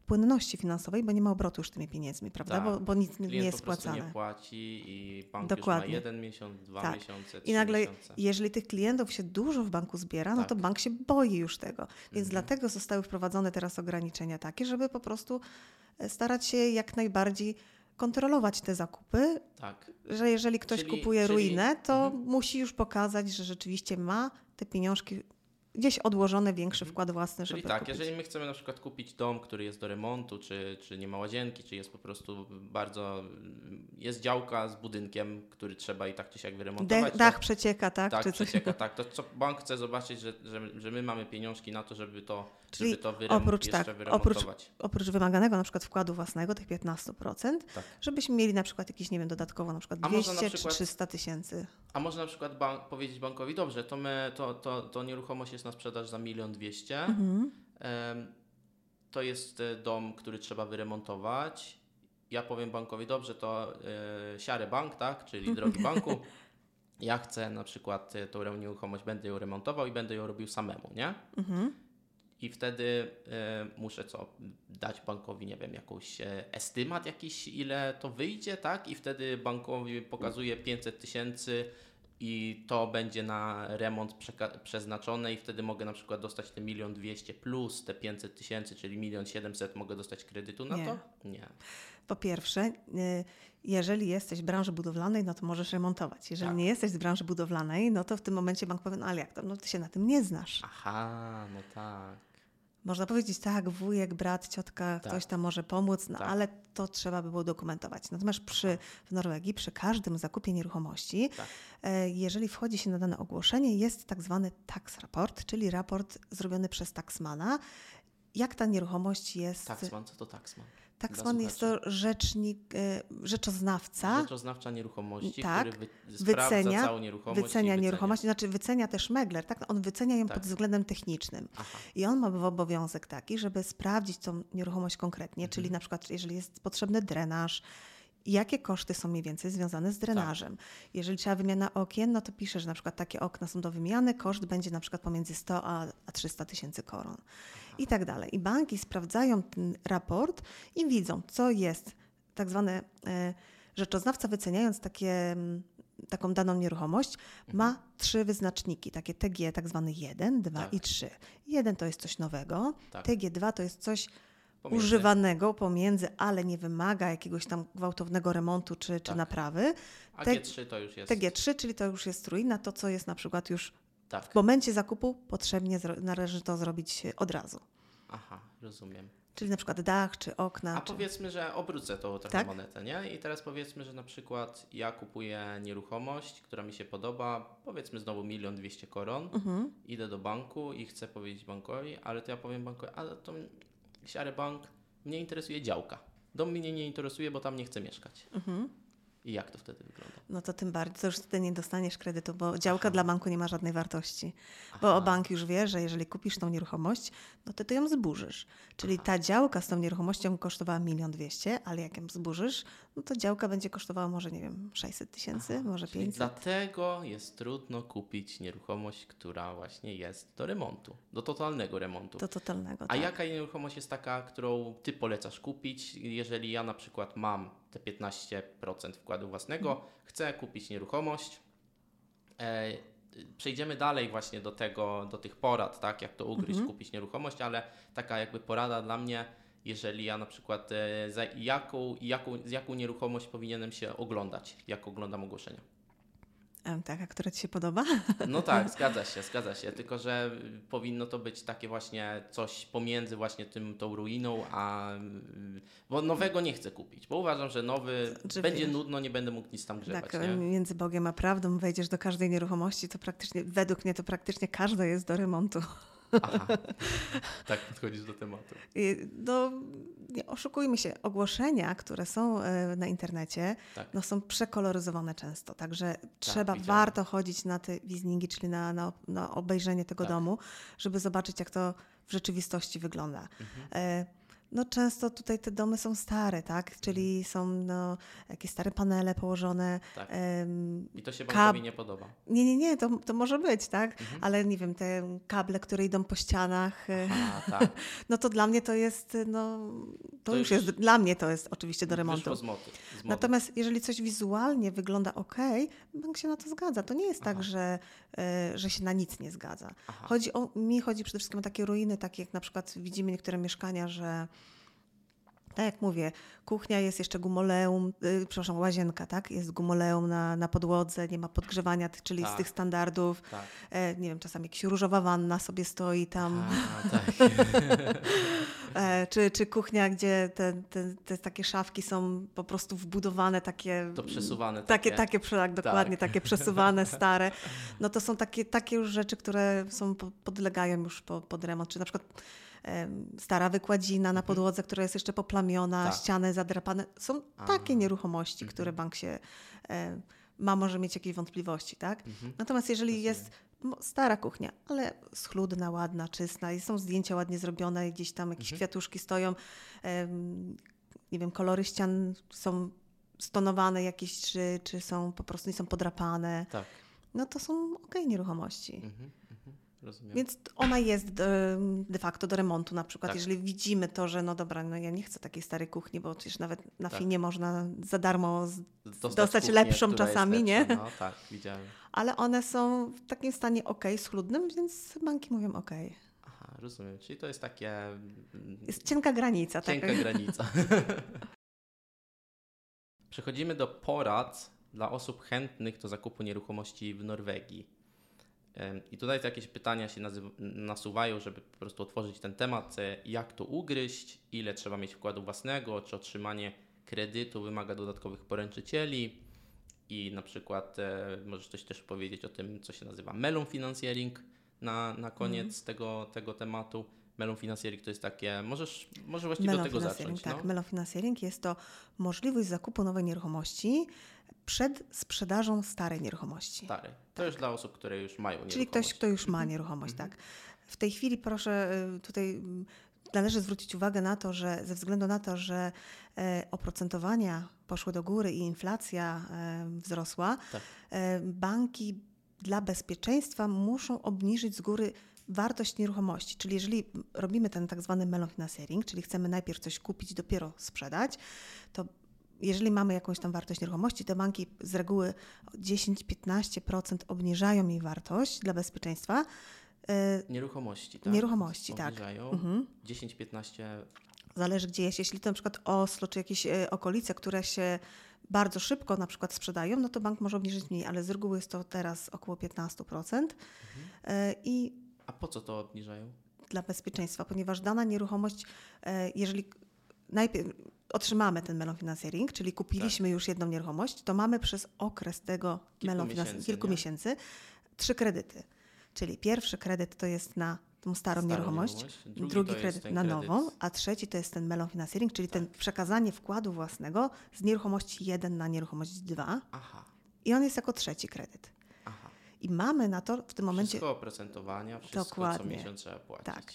płynności finansowej, bo nie ma obrotu już tymi pieniędzmi, prawda? Tak. Bo, bo nic nie Klient jest po prostu spłacane. nie płaci i bank Dokładnie. już ma jeden miesiąc, dwa Tak. miesiące, I nagle, miesiące. jeżeli tych klientów się dużo w banku zbiera, no to Tak. bank się boi już tego. Więc Mhm. dlatego zostały wprowadzone teraz ograniczenia takie, żeby po prostu e, starać się jak najbardziej kontrolować te zakupy, Tak. że jeżeli ktoś Czyli- kupuje czyli- ruinę, to Mhm. musi już pokazać, że rzeczywiście ma te pieniążki gdzieś odłożone, większy Mhm. wkład własny, Czyli żeby tak, kupić. jeżeli my chcemy na przykład kupić dom, który jest do remontu, czy, czy nie ma łazienki, czy jest po prostu bardzo, jest działka z budynkiem, który trzeba i tak czy siak wyremontować. Dech, to- dach przecieka, tak? tak, Czy coś? przecieka, tak. To co bank chce zobaczyć, że, że, że my mamy pieniążki na to, żeby to, Czyli żeby to oprócz, tak, wyremontować. Oprócz wymaganego na przykład wkładu własnego, tych 15%, Tak. żebyśmy mieli na przykład jakieś, nie wiem, dodatkowo na przykład A można 200 na przykład- czy 300 tysięcy. A można na przykład bank, powiedzieć bankowi, dobrze, to, my, to, to, to nieruchomość jest na sprzedaż za milion dwieście. Mhm. To jest e, dom, który trzeba wyremontować. Ja powiem bankowi, dobrze, to e, siary bank, tak? Czyli drogi banku. Ja chcę na przykład e, tą nieruchomość, będę ją remontował i będę ją robił samemu, nie? Mhm. I wtedy e, muszę co? Dać bankowi, nie wiem, jakąś e, estymat jakiś, ile to wyjdzie, tak? I wtedy bankowi pokazuje 500 tysięcy i to będzie na remont przeznaczone i wtedy mogę na przykład dostać te milion dwieście plus te 500 tysięcy, czyli milion siedemset mogę dostać kredytu na Nie. to? Nie. Po pierwsze, y, jeżeli jesteś w branży budowlanej, no to możesz remontować. Jeżeli Tak. nie jesteś w branży budowlanej, no to w tym momencie bank powie, no ale jak to? No ty się na tym nie znasz. Aha, no tak. Można powiedzieć tak, wujek, brat, ciotka, Tak. ktoś tam może pomóc, no Tak. ale to trzeba by było dokumentować. Natomiast przy, w Norwegii przy każdym zakupie nieruchomości, Tak. e, jeżeli wchodzi się na dane ogłoszenie, jest tak zwany tax report, czyli raport zrobiony przez taxmana, jak ta nieruchomość jest. Taxman, co to taxman? Taxman dla jest to rzecznik, e, rzeczoznawca. Rzeczoznawcza nieruchomości, Tak. który wy, Wycenia- całą nieruchomość. Wycenia nieruchomość, znaczy wycenia też megler, tak? On wycenia ją Tak. pod względem technicznym. Aha, I on ma obowiązek taki, żeby sprawdzić tą nieruchomość konkretnie, Mhm. czyli na przykład jeżeli jest potrzebny drenaż, jakie koszty są mniej więcej związane z drenażem. Jeżeli trzeba wymiana okien, no to pisze, że na przykład takie okna są do wymiany, koszt będzie na przykład pomiędzy 100 a, a 300 tysięcy koron i tak dalej. I banki sprawdzają ten raport i widzą, co jest tak zwane e, rzeczoznawca wyceniając takie, mm, taką daną nieruchomość, ma trzy wyznaczniki, takie TG, tak zwany 1, 2 Tak. i 3. Jeden to jest coś nowego, tak. TG2 to jest coś Pomiędzy. używanego pomiędzy, ale nie wymaga jakiegoś tam gwałtownego remontu czy, czy Tak. naprawy. A te- G3 to już jest. TG3, czyli to już jest ruina, to co jest na przykład już Tak. w momencie zakupu potrzebnie należy to zrobić od razu. Aha, rozumiem. Czyli na przykład dach czy okna. A czy... powiedzmy, że obrócę tą trochę Tak? monetę, nie? I teraz powiedzmy, że na przykład ja kupuję nieruchomość, która mi się podoba, powiedzmy znowu milion dwieście koron, Mhm. idę do banku i chcę powiedzieć bankowi, ale to ja powiem bankowi, ale to siary bank, mnie interesuje działka. Dom mnie nie interesuje, bo tam nie chcę mieszkać. Mhm. I jak to wtedy wygląda? No to tym bardziej, to już wtedy nie dostaniesz kredytu, bo działka Aha. dla banku nie ma żadnej wartości. Bo Aha. bank już wie, że jeżeli kupisz tą nieruchomość, no to ty ją zburzysz. Czyli Aha. ta działka z tą nieruchomością kosztowała milion dwieście, ale jak ją zburzysz, no to działka będzie kosztowała może, nie wiem, 600 tysięcy, Aha, może czyli 500. Dlatego jest trudno kupić nieruchomość, która właśnie jest do remontu, do totalnego remontu. Do totalnego, A tak. jaka nieruchomość jest taka, którą ty polecasz kupić, jeżeli ja na przykład mam te 15% wkładu własnego, Mhm. chcę kupić nieruchomość. E, przejdziemy dalej właśnie do tego, do tych porad, tak, jak to ugryźć, Mhm. kupić nieruchomość, ale taka jakby porada dla mnie, jeżeli ja na przykład e, za jaką, jaką, z jaką nieruchomość powinienem się oglądać, jak oglądam ogłoszenia. Em, Taka, która ci się podoba? No tak, zgadza się, zgadza się. Tylko, że y, powinno to być takie właśnie coś pomiędzy właśnie tym, tą ruiną, a. y, Bo nowego nie chcę kupić, bo uważam, że nowy Czy będzie wiesz- nudno, nie będę mógł nic tam grzebać. tak, nie? między Bogiem a prawdą wejdziesz do każdej nieruchomości, to praktycznie, według mnie to praktycznie każda jest do remontu. Aha, tak podchodzisz do tematu. No, nie oszukujmy się, ogłoszenia, które są e, na internecie, tak. no, są przekoloryzowane często, także tak, trzeba, widziałem. warto chodzić na te wizningi, czyli na, na, na obejrzenie tego tak. domu, żeby zobaczyć, jak to w rzeczywistości wygląda. Mhm. No często tutaj te domy są stare, tak? Czyli są no, jakieś stare panele położone. Tak. Um, I to się bankowi nie podoba. Nie, nie, nie, to, to może być, tak? Mhm. Ale nie wiem, te kable, które idą po ścianach, e, Aha, tak. no to dla mnie to jest, no to, to już jest, dla mnie to jest oczywiście do remontu. Z moty, z moty. Natomiast jeżeli coś wizualnie wygląda ok, bank się na to zgadza. To nie jest tak, Aha. tak, że, y, że się na nic nie zgadza. Chodzi o, mi chodzi przede wszystkim o takie ruiny, takie jak na przykład widzimy niektóre mieszkania, że tak jak mówię, kuchnia jest jeszcze gumoleum, yy, przepraszam, łazienka, tak? Jest gumoleum na, na podłodze, nie ma podgrzewania, czyli tak. z tych standardów. Tak. E, nie wiem, czasami jakaś różowa wanna sobie stoi tam. A, tak. e, czy, czy kuchnia, gdzie te, te, te, takie szafki są po prostu wbudowane, takie... To przesuwane. Takie, takie, takie tak, dokładnie, tak. takie przesuwane, stare. No to są takie, takie już rzeczy, które są, podlegają już pod remont. Czy na przykład stara wykładzina na mhm. podłodze, która jest jeszcze poplamiona, tak. ściany zadrapane. Są takie nieruchomości, mhm. które bank się ma, może mieć jakieś wątpliwości, tak? Mhm. Natomiast jeżeli jest stara kuchnia, ale schludna, ładna, czysta i są zdjęcia ładnie zrobione, gdzieś tam jakieś kwiatuszki stoją, nie wiem, kolory ścian są stonowane jakieś, czy, czy są po prostu nie są podrapane. Tak. No to są okej okay, nieruchomości. Mhm. Rozumiem. Więc ona jest de, facto do remontu na przykład. Tak. Jeżeli widzimy to, że no dobra, no ja nie chcę takiej starej kuchni, bo przecież nawet na tak. finie można za darmo dostać, dostać kuchnię, lepszą czasami, nie? No tak, widziałem. Ale one są w takim stanie ok, schludnym, więc banki mówią ok. Aha, rozumiem. Czyli to jest takie... Mm, jest cienka granica. Cienka tak? granica. Przechodzimy do porad dla osób chętnych do zakupu nieruchomości w Norwegii. I tutaj jakieś pytania się nasuwają, żeby po prostu otworzyć ten temat, e, jak to ugryźć, ile trzeba mieć wkładu własnego, czy otrzymanie kredytu wymaga dodatkowych poręczycieli i na przykład e, możesz coś też powiedzieć o tym, co się nazywa melon financiering na, na koniec mm. tego, tego tematu. Melon financiering to jest takie, możesz, może właściwie melon do tego zacząć. Tak, no? melon financiering jest to możliwość zakupu nowej nieruchomości przed sprzedażą starej nieruchomości. Starej. To tak. już dla osób, które już mają nieruchomość. Czyli ktoś, kto już ma mhm. nieruchomość, mhm. tak. W tej chwili proszę y, tutaj mm, należy zwrócić uwagę na to, że ze względu na to, że e, oprocentowania poszły do góry i inflacja e, wzrosła, tak. E, banki dla bezpieczeństwa muszą obniżyć z góry wartość nieruchomości. Czyli jeżeli robimy ten tak zwany melon financing, czyli chcemy najpierw coś kupić, dopiero sprzedać, to jeżeli mamy jakąś tam wartość nieruchomości, to banki z reguły 10-15% obniżają jej wartość dla bezpieczeństwa. E, nieruchomości, tak? Nieruchomości, tak. obniżają. tak. Mhm. 10-15%. Zależy gdzie jest. Jeśli to na przykład Oslo czy jakieś e, okolice, które się bardzo szybko na przykład sprzedają, no to bank może obniżyć mniej, ale z reguły jest to teraz około 15%. Mhm. E, I A po co to obniżają? Dla bezpieczeństwa, ponieważ dana nieruchomość, jeżeli najpierw otrzymamy ten melon financing, czyli kupiliśmy tak. już jedną nieruchomość, to mamy przez okres tego kilku melon miesięcy, kilku nie? miesięcy trzy kredyty. Czyli pierwszy kredyt to jest na tą starą, starą nieruchomość, nieruchomość. Drugi, drugi kredyt na nową, kredyt. a trzeci to jest ten melon financing, czyli tak. ten przekazanie wkładu własnego z nieruchomości 1 na nieruchomość 2. Aha. I on jest jako trzeci kredyt. Aha. I mamy na to w tym momencie. Wszystko oprocentowania, wszystko Dokładnie. co miesiąc trzeba płacić. Tak.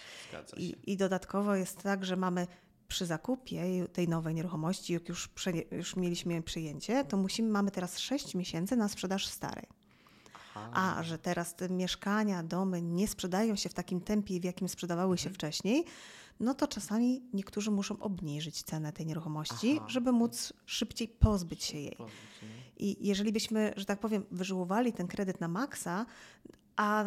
I, I, dodatkowo jest tak, że mamy przy zakupie tej nowej nieruchomości, jak już, prze, już mieliśmy przyjęcie, to musimy, mamy teraz 6 miesięcy na sprzedaż starej. Aha. A że teraz te mieszkania, domy nie sprzedają się w takim tempie, w jakim sprzedawały się mhm. wcześniej, no to czasami niektórzy muszą obniżyć cenę tej nieruchomości, Aha. żeby móc szybciej pozbyć się jej. I jeżeli byśmy, że tak powiem, wyżyłowali ten kredyt na maksa, a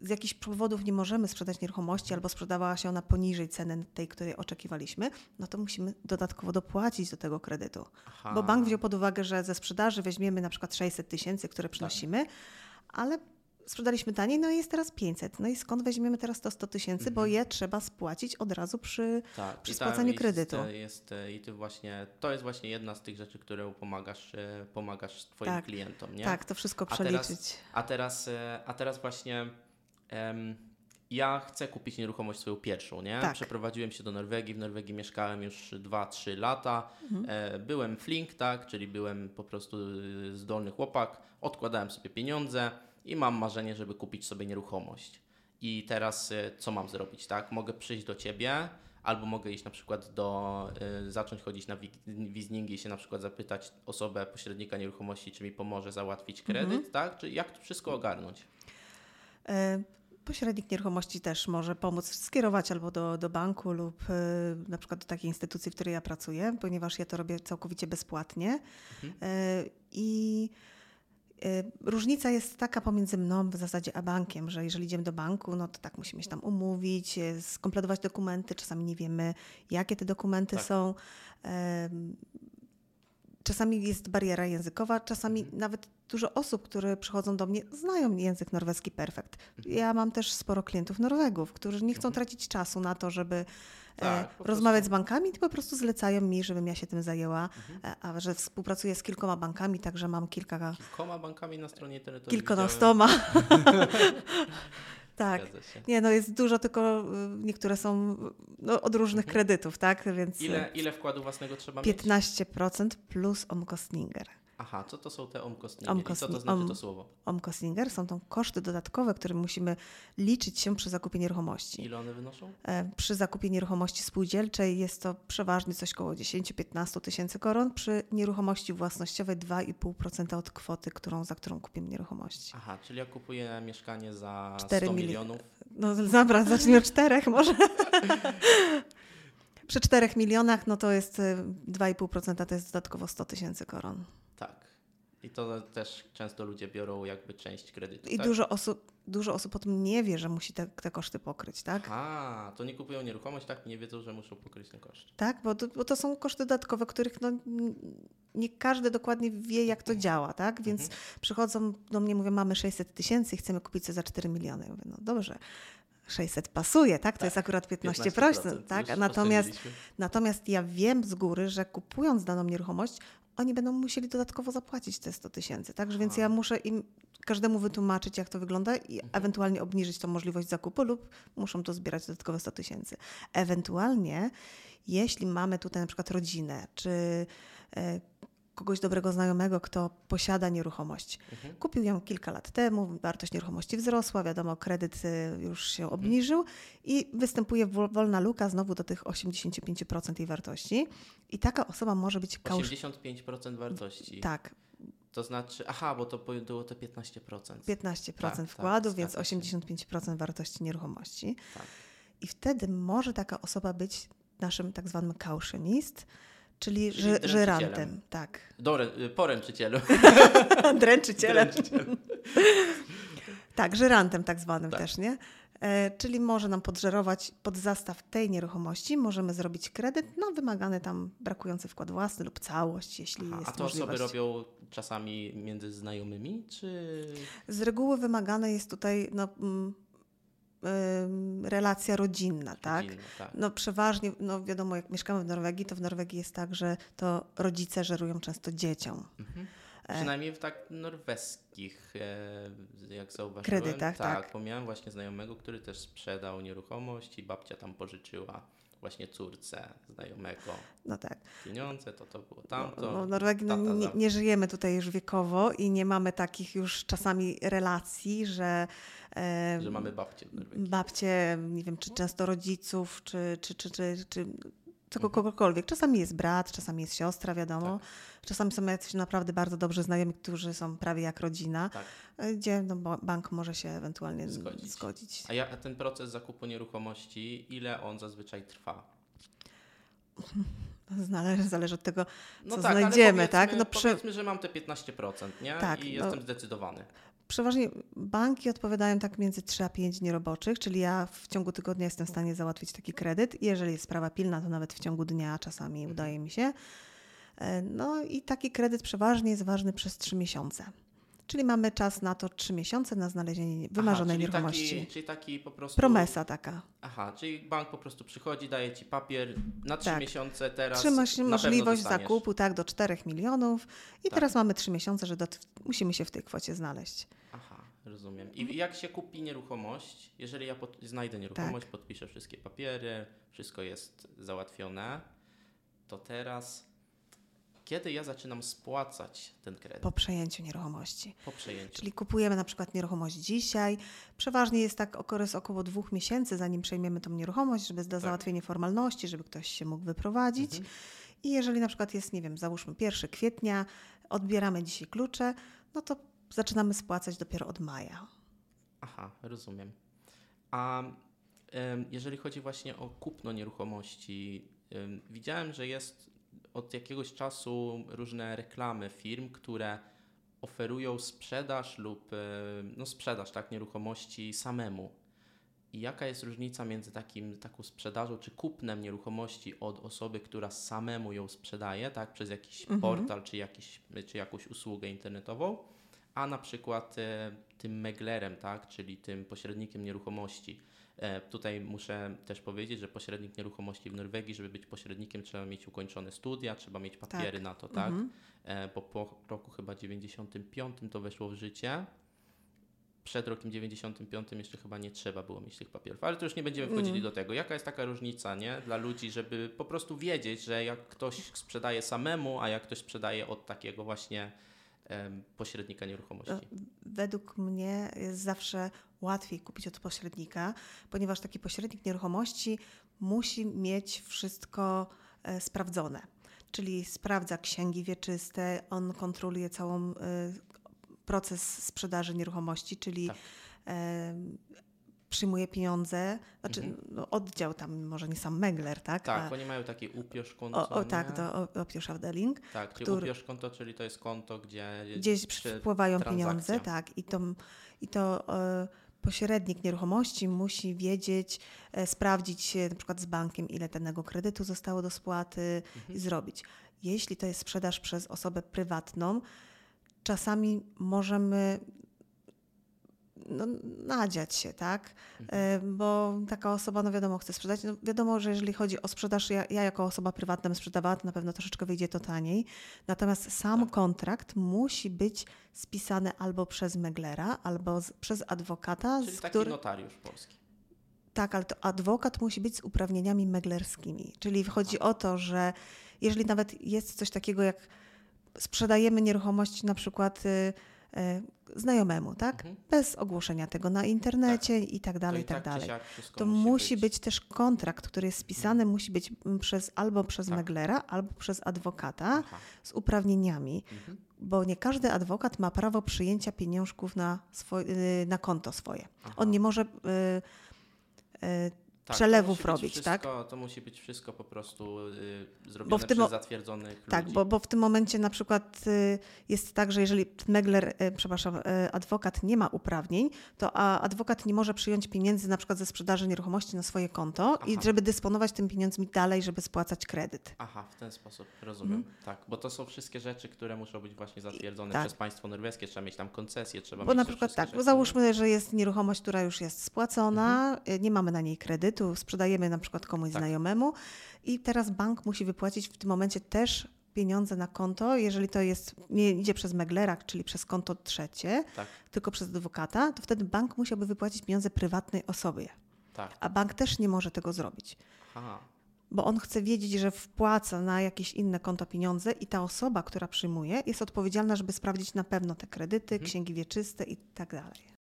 z jakichś powodów nie możemy sprzedać nieruchomości albo sprzedawała się ona poniżej ceny tej, której oczekiwaliśmy, no to musimy dodatkowo dopłacić do tego kredytu. Aha. Bo bank wziął pod uwagę, że ze sprzedaży weźmiemy na przykład 600 tysięcy, które tak. przynosimy, tak. ale sprzedaliśmy taniej, no i jest teraz 500. No i skąd weźmiemy teraz to 100 tysięcy, mhm. bo je trzeba spłacić od razu przy, tak, przy spłacaniu kredytu. Jest, jest, I ty właśnie, to jest właśnie jedna z tych rzeczy, które pomagasz, e, pomagasz Twoim tak, klientom. Nie? Tak, to wszystko przeliczyć. A teraz, a teraz, e, a teraz właśnie ja chcę kupić nieruchomość swoją pierwszą, nie? Tak. Przeprowadziłem się do Norwegii, w Norwegii mieszkałem już 2-3 lata. Mhm. E, byłem flink, tak, czyli byłem po prostu y, zdolny chłopak, odkładałem sobie pieniądze i mam marzenie, żeby kupić sobie nieruchomość. I teraz y, co mam zrobić, tak? Mogę przyjść do ciebie, albo mogę iść na przykład do, y, zacząć chodzić na wi- wizningi i się na przykład zapytać osobę, pośrednika nieruchomości, czy mi pomoże załatwić kredyt, Mhm. tak? Czy jak to wszystko ogarnąć? Pośrednik nieruchomości też może pomóc skierować albo do, do banku lub e, na przykład do takiej instytucji, w której ja pracuję, ponieważ ja to robię całkowicie bezpłatnie. E, I e, różnica jest taka pomiędzy mną w zasadzie a bankiem, że jeżeli idziemy do banku, no to tak musimy się tam umówić, skompletować dokumenty, czasami nie wiemy, jakie te dokumenty Tak. są. Czasami jest bariera językowa, czasami nawet dużo osób, które przychodzą do mnie, znają język norweski perfekt. Ja mam też sporo klientów Norwegów, którzy nie chcą tracić czasu na to, żeby Tak, e, po rozmawiać z bankami, tylko po prostu zlecają mi, żebym ja się tym zajęła. E, A że współpracuję z kilkoma bankami, także mam kilka, Kilkoma bankami na stronie internetowej. kilkunastoma. tak. Nie, no jest dużo, tylko y, niektóre są no, od różnych kredytów, tak? Więc Mhm. Ile, ile wkładu własnego trzeba y, mieć? 15% plus omkostninger. Aha, co to są te omkostniki? I co to znaczy om- to słowo? Omkostninger są to koszty dodatkowe, które musimy liczyć się przy zakupie nieruchomości. Ile one wynoszą? E, Przy zakupie nieruchomości spółdzielczej jest to przeważnie coś około 10-15 tysięcy koron, przy nieruchomości własnościowej 2,5% od kwoty, którą, za którą kupimy nieruchomość. Aha, czyli ja kupuję mieszkanie za Cztery 100 mili- milionów. No dobra, zacznijmy od czterech może. Przy 4 milionach, no to jest y, 2,5% to jest dodatkowo 100 tysięcy koron. Tak. I to też często ludzie biorą jakby część kredytu. I tak? dużo osób, dużo osób o tym nie wie, że musi te, te koszty pokryć, tak? Aha, to nie kupują nieruchomość, tak? Nie wiedzą, że muszą pokryć ten koszt. Tak, bo to, bo to są koszty dodatkowe, których no, nie każdy dokładnie wie, jak to działa, tak? Więc przychodzą do mnie, mówią, mamy 600 tysięcy i chcemy kupić coś za 4 miliony. Ja mówię, no dobrze, 600 pasuje, tak? To jest akurat 15%, tak? już A natomiast, natomiast ja wiem z góry, że kupując daną nieruchomość, oni będą musieli dodatkowo zapłacić te 100 tysięcy, tak? Że Więc ja muszę im każdemu wytłumaczyć, jak to wygląda i ewentualnie obniżyć tą możliwość zakupu lub muszą to zbierać dodatkowe 100 tysięcy. Ewentualnie, jeśli mamy tutaj na przykład rodzinę, czy e, kogoś dobrego znajomego, kto posiada nieruchomość. Mhm. Kupił ją kilka lat temu, wartość nieruchomości wzrosła, wiadomo, kredyt e, już się obniżył i występuje wol- wolna luka znowu do tych 85% jej wartości. I taka osoba może być kausz... 85% wartości. Tak, To znaczy, aha, bo to było te 15%. 15% Tak, wkładu, tak, więc zgadza się. 85% wartości nieruchomości. Tak. I wtedy może taka osoba być naszym tak zwanym kauszynist, czyli, Czyli ży- żyrantem. Tak. Dobra, y, poręczycielu. Dręczycielem. Dręczyciel. Tak, żyrantem tak zwanym Tak. też, nie? E, czyli może nam podżerować pod zastaw tej nieruchomości, możemy zrobić kredyt na wymagany tam brakujący wkład własny lub całość, jeśli Aha, a jest to osoby możliwość. robią czasami między znajomymi, czy... Z reguły wymagane jest tutaj no, mm, relacja rodzinna, tak? rodzinne, tak. No przeważnie, no wiadomo, jak mieszkamy w Norwegii, to w Norwegii jest tak, że to rodzice żerują często dzieciom. Mhm. E. Przynajmniej w tak norweskich, e, jak zauważyłem. Kredytach, tak. tak. Bo miałem właśnie znajomego, który też sprzedał nieruchomość i babcia tam pożyczyła właśnie córce znajomego No tak. pieniądze, to to było No, tamto. no, w Norwegii no, tata nie, nie żyjemy tutaj już wiekowo i nie mamy takich już czasami relacji, że, e, Że mamy babcię w Norwegii. babcie, nie wiem, czy często rodziców, czy, czy, czy, czy, czy tego Mhm. kogokolwiek. Czasami jest brat, czasami jest siostra, wiadomo. Tak. Czasami są jacyś naprawdę bardzo dobrzy znajomi, którzy są prawie jak rodzina, Tak. e, gdzie no, ba- bank może się ewentualnie Zgodzić. zgodzić. A, ja, a ten proces zakupu nieruchomości, ile on zazwyczaj trwa? Zależy, zależy od tego, No co tak, ale znajdziemy, tak? powiedzmy- No przy- Powiedzmy, że mam te 15%, nie? Tak, I no- jestem zdecydowany. Przeważnie banki odpowiadają tak między 3 a 5 dni roboczych, czyli ja w ciągu tygodnia jestem w stanie załatwić taki kredyt. Jeżeli jest sprawa pilna, to nawet w ciągu dnia czasami udaje mi się. E, No i taki kredyt przeważnie jest ważny przez 3 miesiące. Czyli mamy czas na to 3 miesiące na znalezienie wymarzonej Aha, czyli nieruchomości. Taki, czyli taki po prostu... Promesa taka. Aha, czyli bank po prostu przychodzi, daje ci papier na trzy Tak. miesiące teraz. Trzymasz możliwość zakupu tak do 4 milionów i Tak. teraz mamy 3 miesiące, że do, musimy się w tej kwocie znaleźć. Aha, rozumiem. I jak się kupi nieruchomość, jeżeli ja pod, znajdę nieruchomość, tak. podpiszę wszystkie papiery, wszystko jest załatwione, to teraz kiedy ja zaczynam spłacać ten kredyt? Po przejęciu nieruchomości. Po przejęciu. Czyli kupujemy na przykład nieruchomość dzisiaj. Przeważnie jest tak okres około dwóch miesięcy, zanim przejmiemy tą nieruchomość, żeby tak. załatwienie formalności, żeby ktoś się mógł wyprowadzić. Mhm. I jeżeli na przykład jest, nie wiem, załóżmy 1 kwietnia, odbieramy dzisiaj klucze, no to zaczynamy spłacać dopiero od maja. Aha, rozumiem. A jeżeli chodzi właśnie o kupno nieruchomości, widziałem, że jest od jakiegoś czasu różne reklamy firm, które oferują sprzedaż lub no sprzedaż tak nieruchomości samemu. I jaka jest różnica między takim, taką sprzedażą czy kupnem nieruchomości od osoby, która samemu ją sprzedaje, tak, przez jakiś mhm. portal czy, jakiś, czy jakąś usługę internetową, a na przykład e, tym meglerem, tak, czyli tym pośrednikiem nieruchomości. E, tutaj muszę też powiedzieć, że pośrednik nieruchomości w Norwegii, żeby być pośrednikiem, trzeba mieć ukończone studia, trzeba mieć papiery tak. na to, tak? Mhm. E, bo po roku chyba 95 to weszło w życie przed rokiem 95 jeszcze chyba nie trzeba było mieć tych papierów, ale to już nie będziemy wchodzili mm. do tego. Jaka jest taka różnica, nie, dla ludzi, żeby po prostu wiedzieć, że jak ktoś sprzedaje samemu, a jak ktoś sprzedaje od takiego właśnie pośrednika nieruchomości? Według mnie jest zawsze łatwiej kupić od pośrednika, ponieważ taki pośrednik nieruchomości musi mieć wszystko e, sprawdzone czyli sprawdza księgi wieczyste, on kontroluje całą e, proces sprzedaży nieruchomości, czyli tak. Przyjmuje pieniądze, znaczy mhm. no, oddział tam, może nie sam megler, tak? Tak, A, oni mają taki upiosz konto. O, o tak, to upiosz. Tak, czyli który, upiosz konto, czyli to jest konto, gdzie gdzieś wpływają pieniądze, tak, i to, i to e, pośrednik nieruchomości musi wiedzieć, e, sprawdzić na przykład z bankiem, ile danego kredytu zostało do spłaty mhm. i zrobić. Jeśli to jest sprzedaż przez osobę prywatną, czasami możemy no, nadziać się, tak? Mhm. E, bo taka osoba, no wiadomo, chce sprzedać. No wiadomo, że jeżeli chodzi o sprzedaż, ja, ja jako osoba prywatna bym sprzedawała, to na pewno troszeczkę wyjdzie to taniej. Natomiast sam tak. kontrakt musi być spisany albo przez meglera, albo z, przez adwokata. Czyli z taki który... notariusz polski. Tak, ale to adwokat musi być z uprawnieniami meglerskimi. Czyli chodzi o to, że jeżeli nawet jest coś takiego jak sprzedajemy nieruchomość na przykład y, znajomemu, tak? Mhm. Bez ogłoszenia tego na internecie tak. i tak dalej, i tak, tak dalej. To musi, musi być. być. też kontrakt, który jest spisany, mhm. musi być przez, albo przez tak. meglera, albo przez adwokata Aha. z uprawnieniami, mhm. bo nie każdy adwokat ma prawo przyjęcia pieniążków na, swoje, y, na konto swoje. Aha. On nie może tak, przelewów robić, wszystko, tak? To musi być wszystko po prostu y, zrobione bo w tym, przez zatwierdzonych Tak, ludzi. Bo, bo w tym momencie na przykład y, jest tak, że jeżeli megler, y, przepraszam, y, adwokat nie ma uprawnień, to a adwokat nie może przyjąć pieniędzy na przykład ze sprzedaży nieruchomości na swoje konto Aha. i żeby dysponować tym pieniędzmi dalej, żeby spłacać kredyt. Aha, w ten sposób, rozumiem. Mhm. Tak, bo to są wszystkie rzeczy, które muszą być właśnie zatwierdzone tak. przez państwo norweskie, trzeba mieć tam koncesję, trzeba bo na przykład tak, bo załóżmy, że jest nieruchomość, która już jest spłacona, mhm. nie mamy na niej kredytu, sprzedajemy na przykład komuś tak. znajomemu i teraz bank musi wypłacić w tym momencie też pieniądze na konto, jeżeli to jest, nie idzie przez meglera, czyli przez konto trzecie, tak. tylko przez adwokata, to wtedy bank musiałby wypłacić pieniądze prywatnej osobie. Tak. A bank też nie może tego zrobić. Aha. Bo on chce wiedzieć, że wpłaca na jakieś inne konto pieniądze i ta osoba, która przyjmuje, jest odpowiedzialna, żeby sprawdzić na pewno te kredyty, mhm. księgi wieczyste i tak dalej.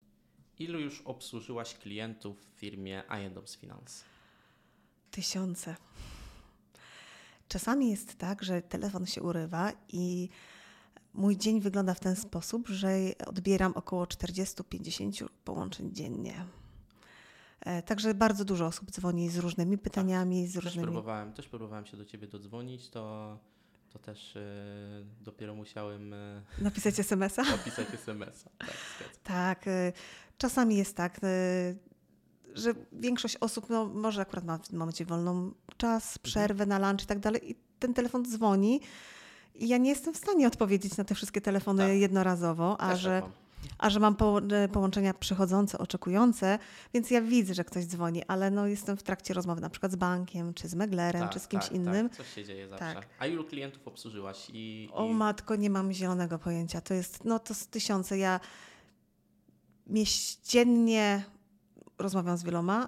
Ilu już obsłużyłaś klientów w firmie Ajendoms Finance? Tysiące. Czasami jest tak, że telefon się urywa i mój dzień wygląda w ten sposób, że odbieram około 40-50 połączeń dziennie. E, także bardzo dużo osób dzwoni z różnymi pytaniami, tak. z różnymi. Też próbowałem, też próbowałem się do ciebie dodzwonić, to, to też yy, dopiero musiałem. Yy, napisać SMS-a? Napisać SMS-a. Tak, tak yy, czasami jest tak że większość osób no, może akurat ma w tym momencie wolną czas, mhm. przerwę na lunch i tak dalej i ten telefon dzwoni i ja nie jestem w stanie odpowiedzieć na te wszystkie telefony tak. jednorazowo, a że, a że mam połączenia przychodzące, oczekujące, więc ja widzę, że ktoś dzwoni, ale no jestem w trakcie rozmowy na przykład z bankiem, czy z meglerem, tak, czy z kimś tak, innym. Tak. Coś się dzieje zawsze. Tak. A ilu klientów obsłużyłaś? I, i... O matko, nie mam zielonego pojęcia. To jest, no to z tysiące. Ja mieściennie rozmawiam z wieloma.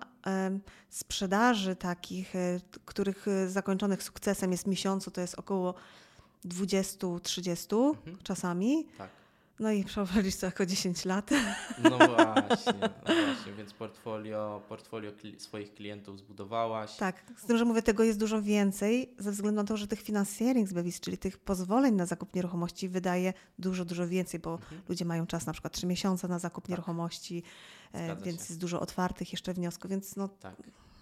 Sprzedaży takich, e, których e, zakończonych sukcesem jest w miesiącu, to jest około 20-30 Mhm. czasami. Tak. No i przeprowadzić to jako 10 lat. No właśnie, no właśnie, więc portfolio, portfolio kli- swoich klientów zbudowałaś. Tak, z tym, że mówię, tego jest dużo więcej, ze względu na to, że tych finansierings bevis, czyli tych pozwoleń na zakup nieruchomości wydaje dużo, dużo więcej, bo Mhm. ludzie mają czas na przykład 3 miesiące na zakup nieruchomości, e, Zgadza więc się. jest dużo otwartych jeszcze wniosków, więc no Tak.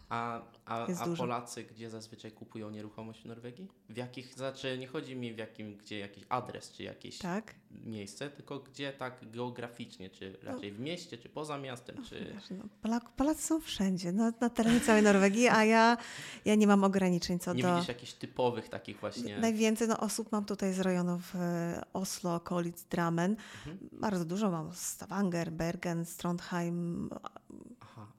A, a, a. Polacy gdzie zazwyczaj kupują nieruchomość w Norwegii? W jakich, znaczy nie chodzi mi w jakim, gdzie jakiś adres czy jakieś tak. miejsce, tylko gdzie tak geograficznie, czy raczej w mieście, czy poza miastem, czy... Wiesz, no, Polak, Polacy są wszędzie, na, na terenie całej Norwegii, a ja, ja nie mam ograniczeń co Nie do... widzisz jakichś typowych takich właśnie... Najwięcej no, osób mam tutaj z rejonów e, Oslo, okolic Drammen. Mhm. Bardzo dużo mam z Stavanger, Bergen, Trondheim,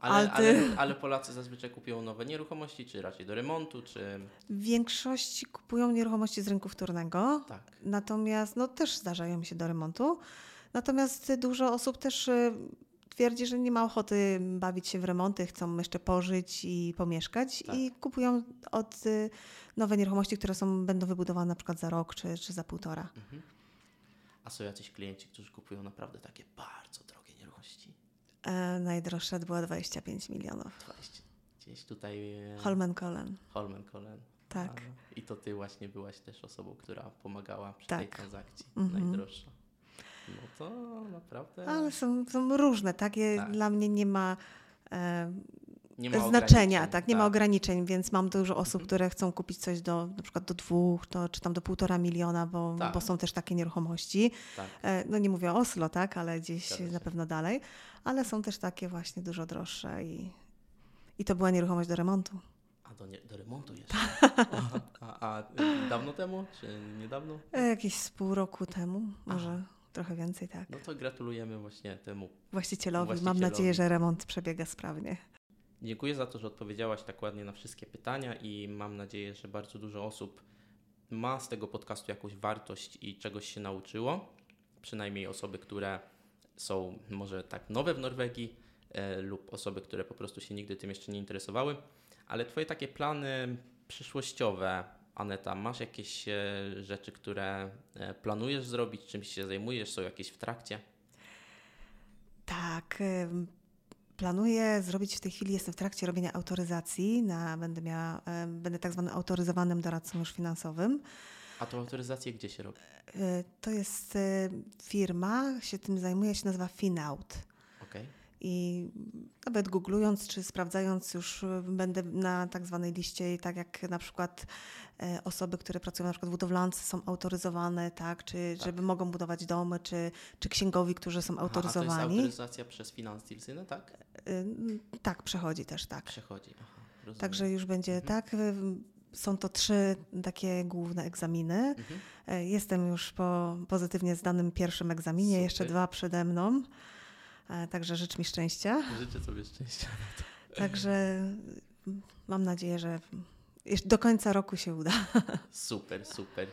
Ale, Alty. ale, ale Polacy zazwyczaj kupują nowe nieruchomości, czy raczej do remontu, czy... W większości kupują nieruchomości z rynku wtórnego, Tak. natomiast no, też zdarzają się do remontu. Natomiast dużo osób też y, twierdzi, że nie ma ochoty bawić się w remonty, chcą jeszcze pożyć i pomieszkać Tak. i kupują od y, nowe nieruchomości, które są, będą wybudowane na przykład za rok czy, czy za półtora. Mhm. A są jacyś klienci, którzy kupują naprawdę takie bardzo drogie najdroższa była 25 milionów. 20. Gdzieś tutaj... e, Holmenkollen. Holmenkollen. Tak. A, I to ty właśnie byłaś też osobą, która pomagała przy Tak. tej transakcji. Mhm. Najdroższa. No to naprawdę Ale są, są różne, takie Tak. dla mnie nie ma e, nie ma znaczenia, tak, nie ma ograniczeń, więc mam dużo osób, które chcą kupić coś do na przykład do dwóch, to, czy tam do półtora miliona, bo, Tak. bo są też takie nieruchomości. Tak. E, No nie mówię o Oslo, tak, ale gdzieś na pewno dalej, ale są też takie właśnie dużo droższe i, i to była nieruchomość do remontu. A do, nie, do remontu jeszcze. a, a y, dawno temu, czy niedawno? E, Jakieś z pół roku temu, może trochę więcej, tak. No to gratulujemy właśnie temu. Właścicielowi, mam Właścicielowi. nadzieję, że remont przebiega sprawnie. Dziękuję za to, że odpowiedziałaś tak ładnie na wszystkie pytania i mam nadzieję, że bardzo dużo osób ma z tego podcastu jakąś wartość i czegoś się nauczyło. Przynajmniej osoby, które są może tak nowe w Norwegii e, lub osoby, które po prostu się nigdy tym jeszcze nie interesowały. Ale Twoje takie plany przyszłościowe, Aneta, masz jakieś e, rzeczy, które e, planujesz zrobić, czymś się zajmujesz, są jakieś w trakcie? Tak. Planuję zrobić w tej chwili, jestem w trakcie robienia autoryzacji, na, będę, miała, ym, będę tak zwanym autoryzowanym doradcą już finansowym. A tą autoryzację gdzie się robi? Y, To jest y, firma, się tym zajmuje, się nazywa Finaut. Okej. I nawet googlując czy sprawdzając, już będę na tak zwanej liście, tak jak na przykład e, osoby, które pracują na przykład budowlance są autoryzowane, tak, czy Tak. żeby mogą budować domy, czy, czy księgowi, którzy są Aha, A to autoryzowani. jest autoryzacja przez Finanztilsyny, tak? Y, Tak, przechodzi też, tak. Przechodzi. Aha, rozumiem. Także już będzie Mhm. tak. Są to trzy takie główne egzaminy. Mhm. E, Jestem już po pozytywnie zdanym pierwszym egzaminie, Super. jeszcze dwa przede mną. Także życz mi szczęścia. Życzę sobie szczęścia. Także mam nadzieję, że do końca roku się uda. Super, super.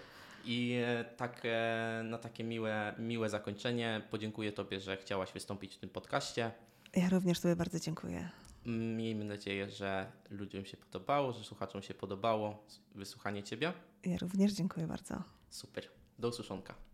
I e, tak e, na takie miłe, miłe zakończenie podziękuję Tobie, że chciałaś wystąpić w tym podcaście. Ja również Tobie bardzo dziękuję. Miejmy nadzieję, że ludziom się podobało, że słuchaczom się podobało wysłuchanie Ciebie. Ja również dziękuję bardzo. Super. Do usłyszonka.